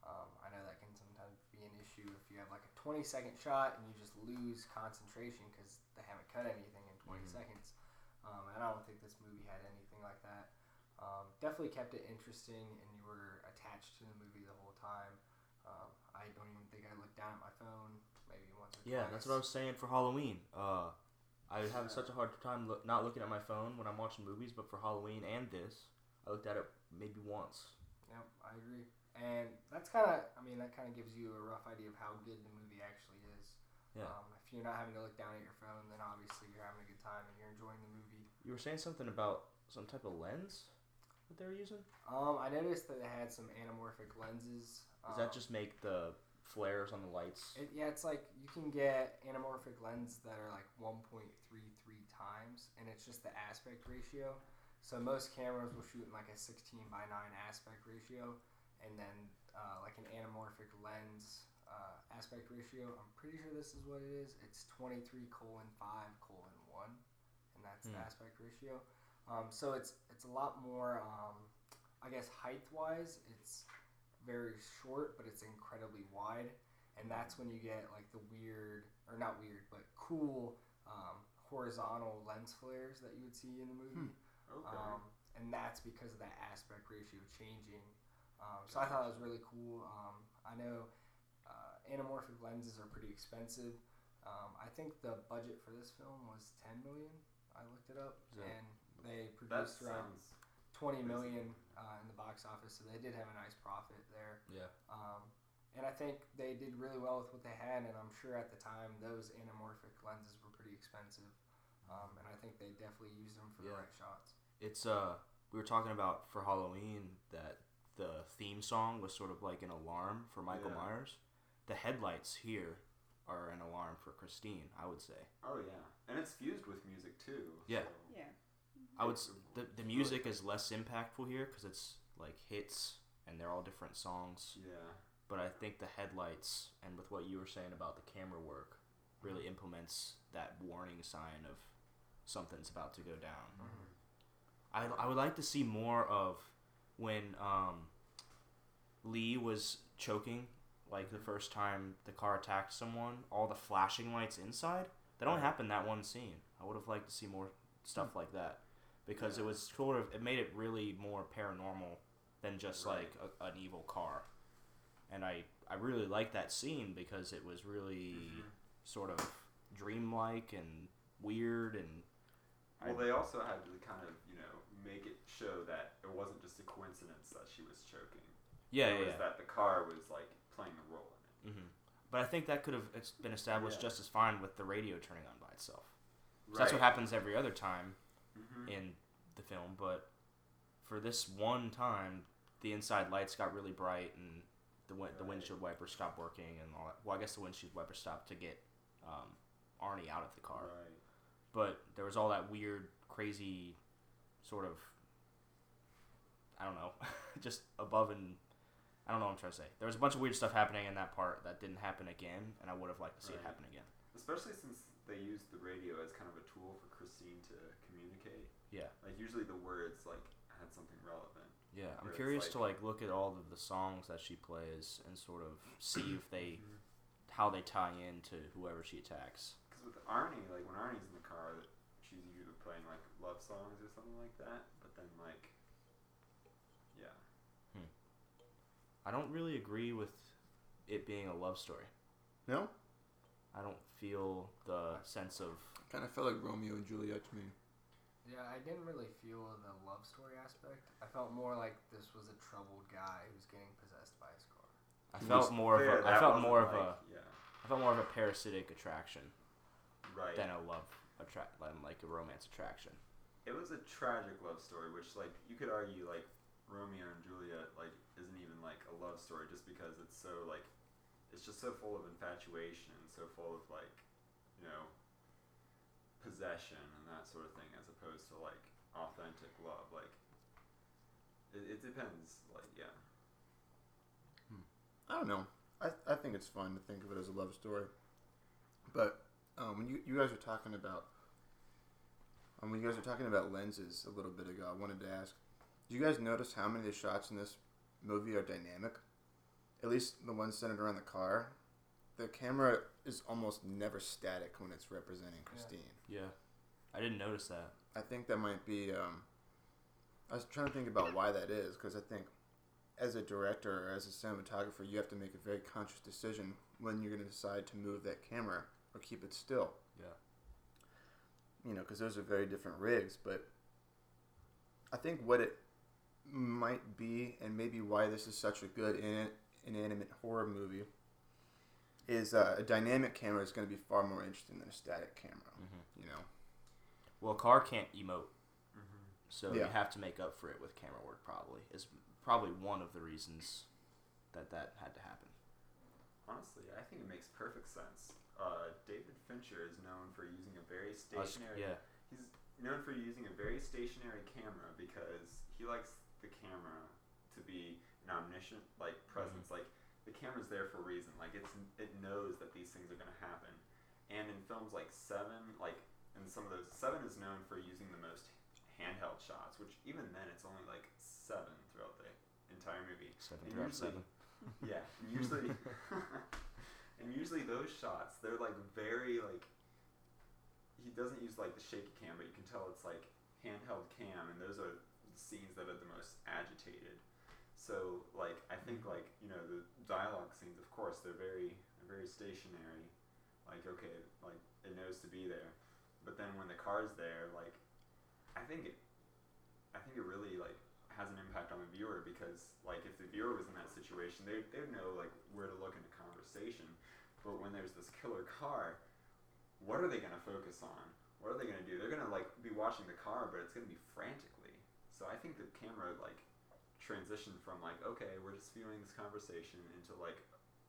Um, I know that can sometimes be an issue if you have like a 20 second shot and you just lose concentration because they haven't cut anything in 20 Mhm. seconds. Um, and I don't think this movie had anything like that. Um, definitely kept it interesting, and you were attached to the movie the whole time. Um, I don't even think I looked down at my phone maybe once or Yeah, twice. that's what I was saying for Halloween. Uh, I was having such a hard time look, not looking at my phone when I'm watching movies, but for Halloween and this, I looked at it maybe once. Yep, I agree. And that's kind of, I mean, that kind of gives you a rough idea of how good the movie actually is. Yeah. Um, if you're not having to look down at your phone, then obviously you're having a good time and you're enjoying the movie. You were saying something about some type of lens that they were using. Um, I noticed that they had some anamorphic lenses. Does um, that just make the flares on the lights? It, yeah, it's like you can get anamorphic lenses that are like 1.33 times, and it's just the aspect ratio. So most cameras will shoot in like a 16 by 9 aspect ratio, and then uh, like an anamorphic lens uh, aspect ratio. I'm pretty sure this is what it is. It's 23 colon 5 colon 1. and that's the Hmm. aspect ratio. Um, so it's it's a lot more. Um, I guess height wise, it's very short, but it's incredibly wide, and that's when you get like the weird or not weird, but cool um, horizontal lens flares that you would see in the movie. Okay. Um, and that's because of that aspect ratio changing. Um, so I thought that was really cool. Um, I know uh, anamorphic lenses are pretty expensive. Um, I think the budget for this film was 10 million. I looked it up, Yeah. and they that produced around sounds 20 million uh, in the box office, so they did have a nice profit there. Yeah. Um, and I think they did really well with what they had, and I'm sure at the time those anamorphic lenses were pretty expensive. Um, and I think they definitely used them for the right shots. It's uh we were talking about for Halloween that the theme song was sort of like an alarm for Michael Yeah. Myers. The headlights here are an alarm for Christine, I would say. Oh yeah, and it's fused with music too. Yeah. so- Yeah. I would the the music is less impactful here cuz it's like hits and they're all different songs, Yeah. but I think the headlights and with what you were saying about the camera work really mm-hmm. implements that warning sign of something's about to go down. Mm-hmm. I, I would like to see more of when um, Leigh was choking, like the mm-hmm. first time the car attacked someone, all the flashing lights inside. They don't happen that one scene. I would have liked to see more stuff hmm. like that because it was sort of it made it really more paranormal than just Right. like a, an evil car. And I I really liked that scene because it was really Mhm. sort of dreamlike and weird and Well, I- they also had to kind of, you know, make it show that it wasn't just a coincidence that she was choking. yeah it yeah, was yeah. that the car was like playing a role in hmm But I think that could have been established Yeah. just as fine with the radio turning on by itself. it. So That's what happens every other time hmm in the film, but for this one time, the inside lights got really bright and the win- the windshield wipers stopped working and all that. Well, I guess the windshield wipers stopped to get um, Arnie out of the car, Right. but there was all that weird, crazy, sort of. I don't know, just above and. I don't know what I'm trying to say. There was a bunch of weird stuff happening in that part that didn't happen again, and I would have liked to see it happen again. Especially since they used the radio as kind of a tool for Christine to communicate. Yeah. Like usually the words like had something relevant. Yeah, I'm Where it's curious to like- like look at all of the songs that she plays and sort of see if they mm-hmm. how they tie into whoever she attacks. Because with Arnie, like when Arnie's in the car, she's usually playing like love songs or something like that. But then like, yeah, hmm. I don't really agree with it being a love story. No, I don't feel the sense of kind of felt like Romeo and Juliet to me. Yeah, I didn't really feel the love story aspect. I felt more like this was a troubled guy who's getting possessed by his car. I felt was more of a, I felt more of like- a yeah, I felt more of a parasitic attraction right. than a love attract than like a romance attraction. It was a tragic love story, which like you could argue like Romeo and Juliet like isn't even like a love story just because it's so like it's just so full of infatuation and so full of like you know possession and that sort of thing as opposed to like authentic love like it, it depends like yeah I don't know. I, I think it's fun to think of it as a love story. But um, when you, you guys were talking about um, when you guys were talking about lenses a little bit ago, I wanted to ask: do you guys notice how many of the shots in this movie are dynamic? At least the ones centered around the car. The camera is almost never static when it's representing Christine. Yeah, I didn't notice that. I think that might be. Um, I was trying to think about why that is because I think, as a director or as a cinematographer, you have to make a very conscious decision when you're going to decide to move that camera or keep it still. Yeah. You know, because those are very different rigs. But I think what it might be, and maybe why this is such a good in- inanimate horror movie, is uh, a dynamic camera is going to be far more interesting than a static camera. hmm You know. Well, a car can't emote, mm-hmm. so Yeah. you have to make up for it with camera work. Probably is probably one of the reasons that that had to happen. honestly I think it makes perfect sense uh, David Fincher is known for using a very Us- stationary yeah. He's known for using a very stationary camera because he likes the camera to be an omniscient like mm-hmm. presence. Like the camera's there for a reason. Like it's it knows that these things are going to happen. And in films like Seven, like and some of those seven is known for using the most handheld shots, which even then it's only like seven throughout the entire movie. Seven And throughout usually- seven. Yeah, and usually, and usually those shots they're like very like. He doesn't use like the shaky cam, but you can tell it's like handheld cam, and those are the scenes that are the most agitated. So like I think like you know the dialogue scenes, of course, they're very they're very stationary. Like okay, like it knows to be there, but then when the car's there, like I think it, I think it really like has an impact on the viewer because like if the viewer was in that situation they they'd know like where to look in a conversation. But when there's this killer car what are they to focus on? What are they to do? They're to like be watching the car but it's to be frantically. So i think the camera like transitioned from like okay we're just viewing this conversation into like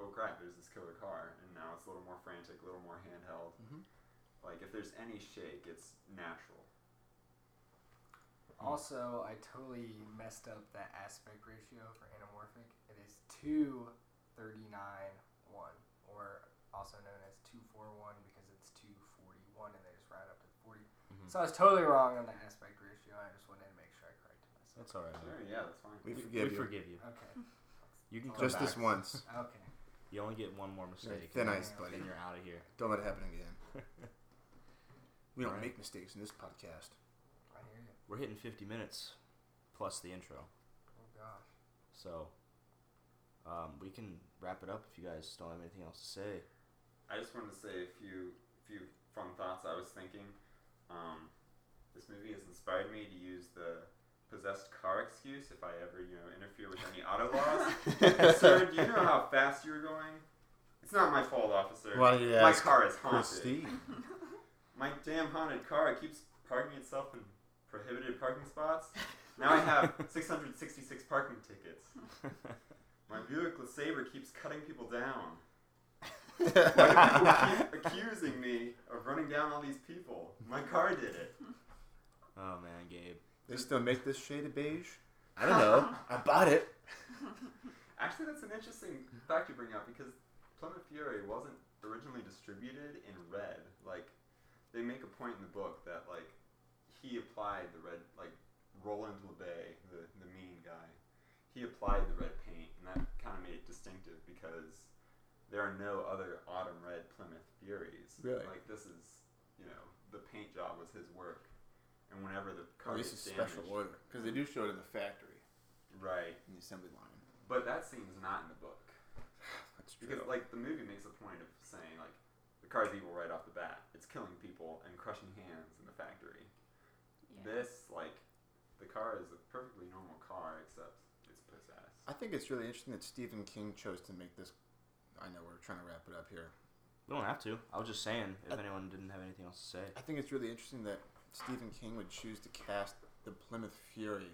oh crap there's this killer car and now it's a little more frantic a little more handheld Mhm. like if there's any shake it's natural Also, I totally messed up that aspect ratio for anamorphic. It is 239 1, or also known as 241 because it's 241 and they just round up to 40. Mhm. So I was totally wrong on the aspect ratio. I just wanted to make sure I corrected myself. That's all right. sure yeah that's fine We We, forgive we you. forgive you. Okay. You can Just come Just back. this once. Okay. You only get one more mistake. thin and ice, then- buddy. Then you're out of here. Don't let it happen again. We don't Alright. make mistakes in this podcast. I hear you. We're hitting 50 minutes plus the intro. Oh, gosh. So um, we can wrap it up if you guys don't have anything else to say. I just wanted to say a few few fun thoughts I was thinking. Um, this movie has inspired me to use the possessed car excuse if I ever you know interfere with any auto laws. Sir, do you know how fast you were going? It's not my fault, officer. Why don't you my ask car is haunted. Christine? My damn haunted car keeps parking itself in prohibited parking spots. Now I have 666 parking tickets. My Buick LeSabre keeps cutting people down. Why do people keep accusing me of running down all these people? My car did it. Oh man, Gabe. They still make this shade of beige? I don't know. I bought it. Actually, that's an interesting fact you bring up because Plymouth Fury wasn't originally distributed in red. Like, they make a point in the book that like he applied the red, like Roland LeBay, the the mean guy, he applied the red paint, and that kind of made it distinctive because there are no other autumn red Plymouth Furies. Really? Like this is, you know, the paint job was his work, and whenever the car at least gets a special damaged- order. Because they do show it in the factory, right? in the assembly line. But that scene's not in the book. That's true. Because like the movie makes a point of saying like the car's evil right off the bat. It's killing people and crushing hands in the factory. Yeah. This like the car is a perfectly normal car except it's possessed. I think it's really interesting that Stephen King chose to make this. I know we're trying to wrap it up here. We don't have to. I was just saying if I- anyone didn't have anything else to say. I think it's really interesting that Stephen King would choose to cast the Plymouth Fury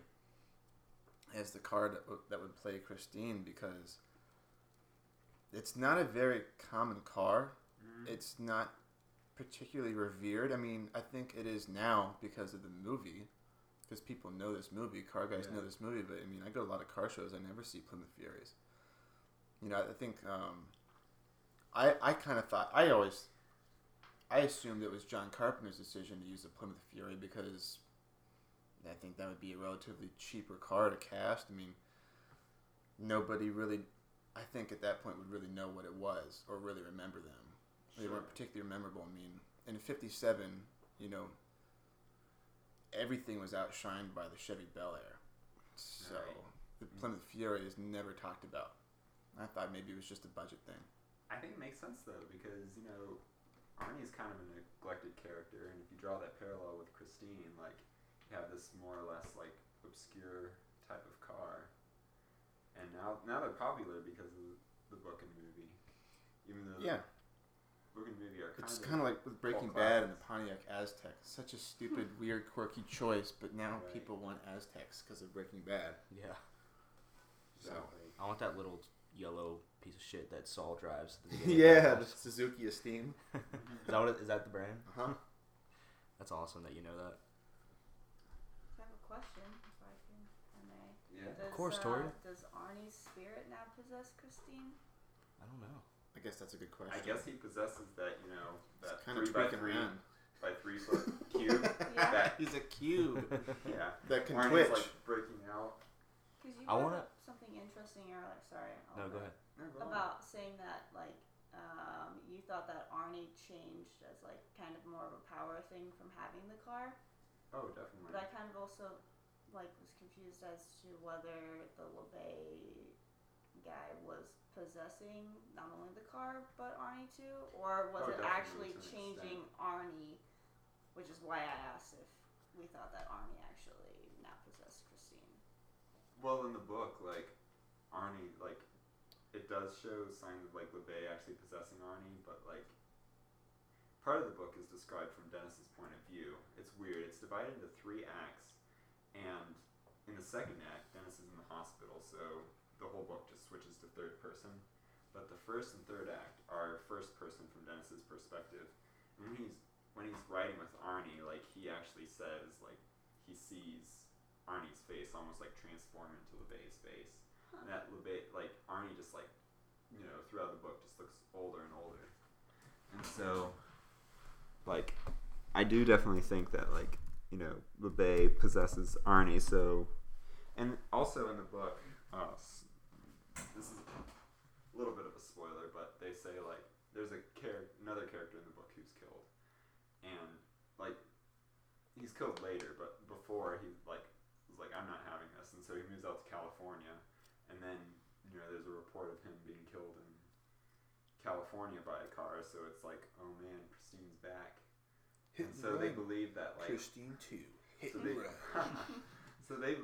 as the car that, w- that would play Christine because it's not a very common car. Mm-hmm. It's not particularly revered. I mean, I think it is now because of the movie, because people know this movie. Car guys Yeah. know this movie, but I mean, I go to a lot of car shows. I never see Plymouth Furies. You know, I think um, I I kind of thought I always I assumed it was John Carpenter's decision to use the Plymouth Fury because I think that would be a relatively cheaper car to cast. I mean, nobody really, I think at that point would really know what it was or really remember them. They weren't particularly memorable. I mean, in '57, you know, everything was outshined by the Chevy Bel Air. So Right. the mm-hmm. Plymouth Fury is never talked about. I thought maybe it was just a budget thing. I think it makes sense though because you know Arnie is kind of a neglected character, and if you draw that parallel with Christine, like you have this more or less like obscure type of car, and now now they're popular because of the book and movie, even though Yeah, the book and movie are kind of. it's of kind of like with Breaking cult Bad and the. Pontiac Aztek. Such a stupid, weird, quirky choice, but now Right. people want Azteks because of Breaking Bad. Yeah. So Exactly. I want that little yellow piece of shit that Saul drives. At the beginning of yeah, the the. Suzuki Esteem. is that what it, is that the brand? Uh huh. That's awesome that you know that. I have a question, if I can, if I may. Yeah. Does, course, uh, Tori. Does Arnie's spirit now possess Christine? I don't know. I guess that's a good question. I guess he possesses that you know that kind of three by three around. by three foot cube. Yeah. That He's a cube yeah. that can Arnie's twitch. like breaking out. Because you I wanna- up something interesting earlier. Sorry. No, I'll go ahead. About saying that, like, um, you thought that Arnie changed as like kind of more of a power thing from having the car, Oh, definitely. but I kind of also like was confused as to whether the LeBay guy was possessing not only the car but Arnie too, or was Oh, it actually changing Arnie? Which is why I asked if we thought that Arnie actually now possessed Christine. Well, in the book, like Arnie, like it does show signs of like LeBay actually possessing Arnie, but like part of the book is described from Dennis's point of view. It's weird. It's divided into three acts, and in the second act, Dennis is in the hospital, so the whole book just switches to third person. But the first and third act are first person from Dennis's perspective. And when he's when he's writing with Arnie, like he actually says like he sees Arnie's face almost like transform into LeBay's face. And that LeBay, like Arnie, just like you know, throughout the book, just looks older and older. And so, like, I do definitely think that like you know, LeBay possesses Arnie. So, and also in the book, uh, this is a little bit of a spoiler, but they say like there's a char- another character in the book who's killed, and like he's killed later, but before he like was like I'm not having this, and so he moves out to California, and then you know there's a report of him being killed in California by a car, so it's like oh man, Christine's back, and so they believe that like Christine too. Hit so and they, run. so they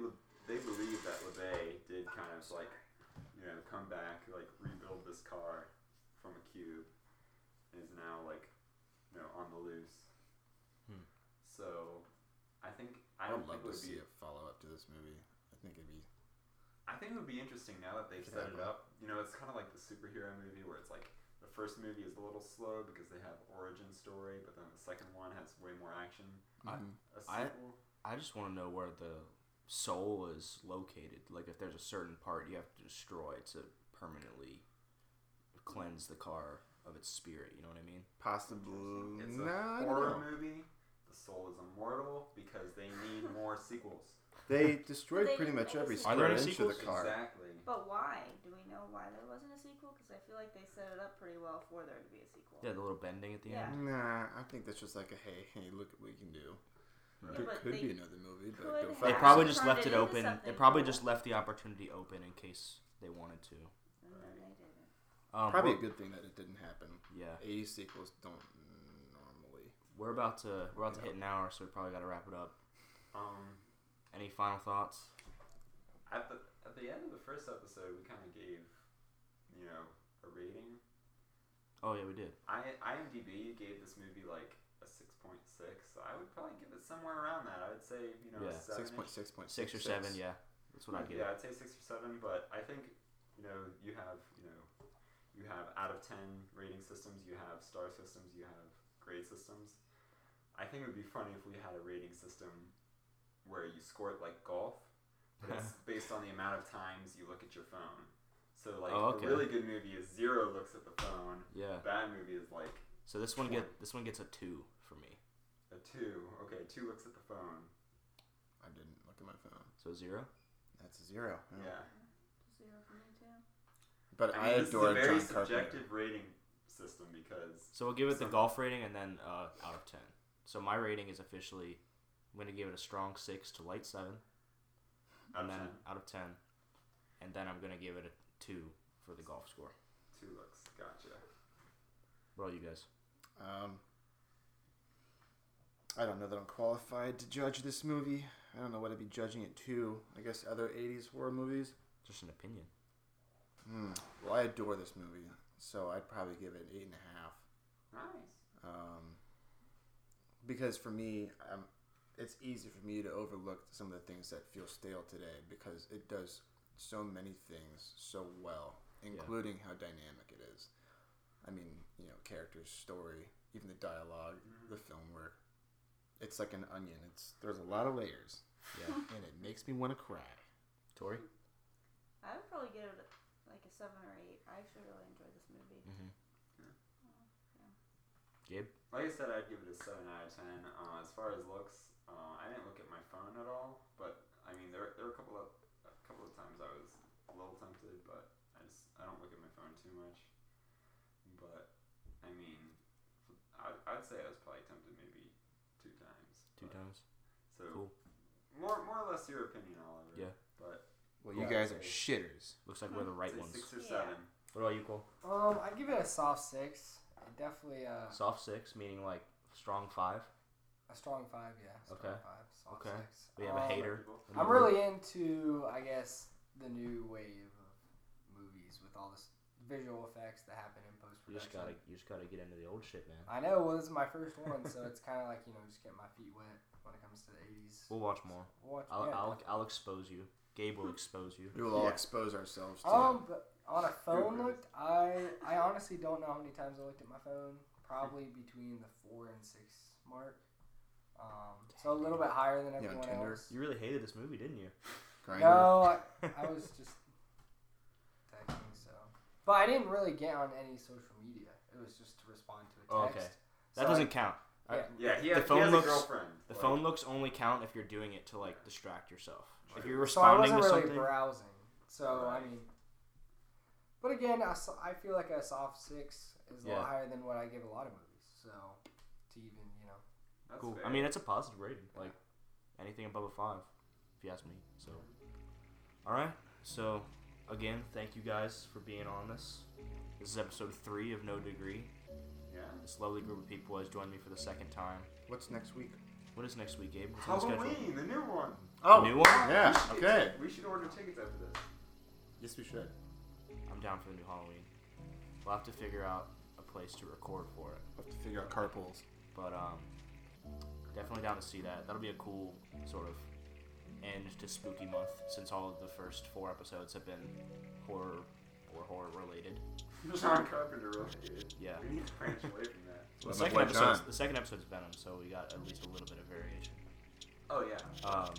they believe that LeBay did kind of like you know come back like rebuild this car from a cube and is now like you know on the loose. Hmm. So I think I I don't would love think to would see be a follow up to this movie. I think it'd be. I think it would be interesting now that they've Could set it up. You know, it's kind of like the superhero movie where it's like the first movie is a little slow because they have origin story, but then the second one has way more action. I- Mhm. A I- sequel, I just want to know where the soul is located. Like, if there's a certain part you have to destroy to permanently cleanse the car of its spirit. You know what I mean? Possibly. it's Nah, I a don't horror movie. The soul is immortal because they need more sequels. They destroyed They pretty much every sequel. Are there square any inch of the sequels? car. Exactly. But why? Do we know why there wasn't a sequel? Because I feel like they set it up pretty well for there to be a sequel. Yeah, the little bending at the Yeah. end. Nah, I think that's just like a hey, hey, look what we can do. Right. There could be another movie, but could go. They probably just left it it open. They probably cool. just left the opportunity open in case they wanted to. And they didn't. Um, Probably a good thing that it didn't happen. Yeah, 80 sequels don't normally. we're about to we're about to Yeah. hit an hour, so we probably got to wrap it up. Um, Any final thoughts? at the at the end of the first episode, we kind of gave, you know, a rating. Oh yeah, we did. I IMDb gave this movie like a six point six. So I would probably give it somewhere around that. I would say you know Yeah, seven. Six point six point Six or seven. Yeah, that's what I get. Yeah, I'd say six or seven. But I think you know you have you know you have out of ten rating systems. You have star systems. You have grade systems. I think it would be funny if we had a rating system where you score it like golf, but it's based on the amount of times you look at your phone. So like Oh, okay. a really good movie is zero looks at the phone. Yeah. Bad movie is like So this one get this one gets a two for me. a two. Okay, two looks at the phone. I didn't look at my phone. So zero. That's a zero. Yeah. Zero for me too. But I I, mean, this adore is a very John Carpenter. subjective rating system because So we'll give it the golf rating and then uh, out of ten. So my rating is officially, I'm gonna give it a strong six to light seven, out and of then 10, out of ten, and then I'm gonna give it a two for the golf score. two looks. Gotcha. What about you guys? Um, I don't know that I'm qualified to judge this movie. I don't know what I'd be judging it to. I guess other 80s horror movies. Just an opinion. Hmm. Well, I adore this movie, so I'd probably give it an eight and a half. Nice. Um, because for me, um, it's easy for me to overlook some of the things that feel stale today because it does so many things so well, including how dynamic it is. I mean, you know, characters, story, even the dialogue, the film work. It's like an onion. It's there's a lot of layers, Yeah. and it makes me want to cry. Tori. I would probably give it like a seven or eight. I actually really enjoyed this movie. Mm-hmm. Yeah. Gabe. like I said, I'd give it a seven out of ten. Uh, as far as looks, uh, I didn't look at my phone at all, but I mean, there there were a couple of a couple of times I was a little tempted, but I just I don't look at my phone too much. But I mean, I I'd say I was probably tempted maybe two times. Two but- times. So Cool. more more or less your opinion, Oliver. Yeah. But Well, you guys I'd are shitters. Looks like we're the right ones. six or Yeah. seven. What about you, Cole? Um, I'd give it a soft six. It definitely uh, Soft six, meaning like strong five. A strong five. Yeah. Strong Okay. Five. Soft Okay. Six. We have a Um, hater. I'm really into, I guess, the new wave of movies with all this visual effects that happen in post production. You just production. gotta, you just gotta get into the old shit, man. I know. Well, this is my first one, so it's kind of like you know, just getting my feet wet when it comes to the '80s. We'll watch more. Watch, I'll, yeah, I'll, I'll expose you. Gabe will expose you. We will all Yeah. expose ourselves to Um, but on a phone Good. looked, I I honestly don't know how many times I looked at my phone. Probably between the four and six mark. Um, so a little bit higher than everyone Tinder? else. You really hated this movie, didn't you? Grindr. No, I, I was just texting. So, but I didn't really get on any social media. It was just to respond to a Oh, text. okay. That So I- doesn't count. I- Yeah. Yeah, he The has, phone he has looks- a girlfriend. The like- phone looks only count if you're doing it to like distract yourself. If you're responding So I responding wasn't to really something, browsing. So I mean, but again, I, I feel like a soft six is a Yeah. lot higher than what I give a lot of movies. So to even you know, That's cool. fair. I mean, it's a positive rating. Like anything above a five, if you ask me. So, all right. So, again, thank you guys for being on this. This is episode three of No Degree. yeah. This lovely group of people has joined me for the second time. What's next week? What is next week, Gabe? What's on the schedule? Halloween, the new one. Oh, New one? Yeah. We should- Okay. We should order tickets after this. Yes, we should. I'm down for the new Halloween. We'll have to figure out a place to record for it. We'll have to figure out carpools. But um, definitely down to see that. That'll be a cool sort of end to spooky month since all of the first four episodes have been horror or horror related. John Carpenter related. Yeah. We need to branch away from that. The second like episode, John. the second episode's Venom, so we got at least a little bit of variation. Oh yeah. Um,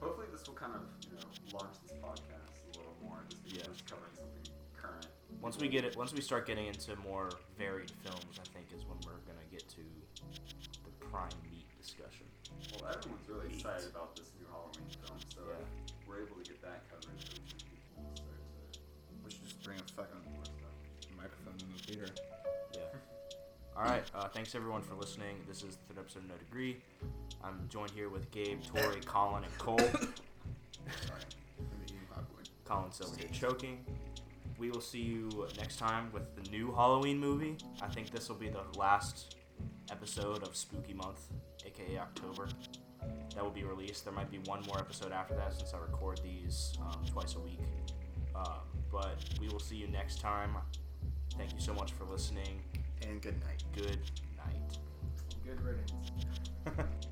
Hopefully this will kind of you know launch this podcast a little more. Just because Yeah. it's covering something current. once we get it, once we start getting into more varied films, I think is when we're gonna get to the prime meat discussion. Well, everyone's really Neat. excited about this new Halloween film, so Yeah. if we're able to get that covered. so people will start to We should just bring a fucking microphone in the theater. Yeah. All right. Uh, thanks everyone for listening. This is the third episode of No Degree. I'm joined here with Gabe, Tori, Colin, and Cole. Sorry. I'm eating. Colin's over here choking. We will see you next time with the new Halloween movie. I think this will be the last episode of Spooky Month, aka October. That will be released. There might be one more episode after that since I record these um, twice a week. Um, but we will see you next time. Thank you so much for listening. And good night. Good night. good riddance.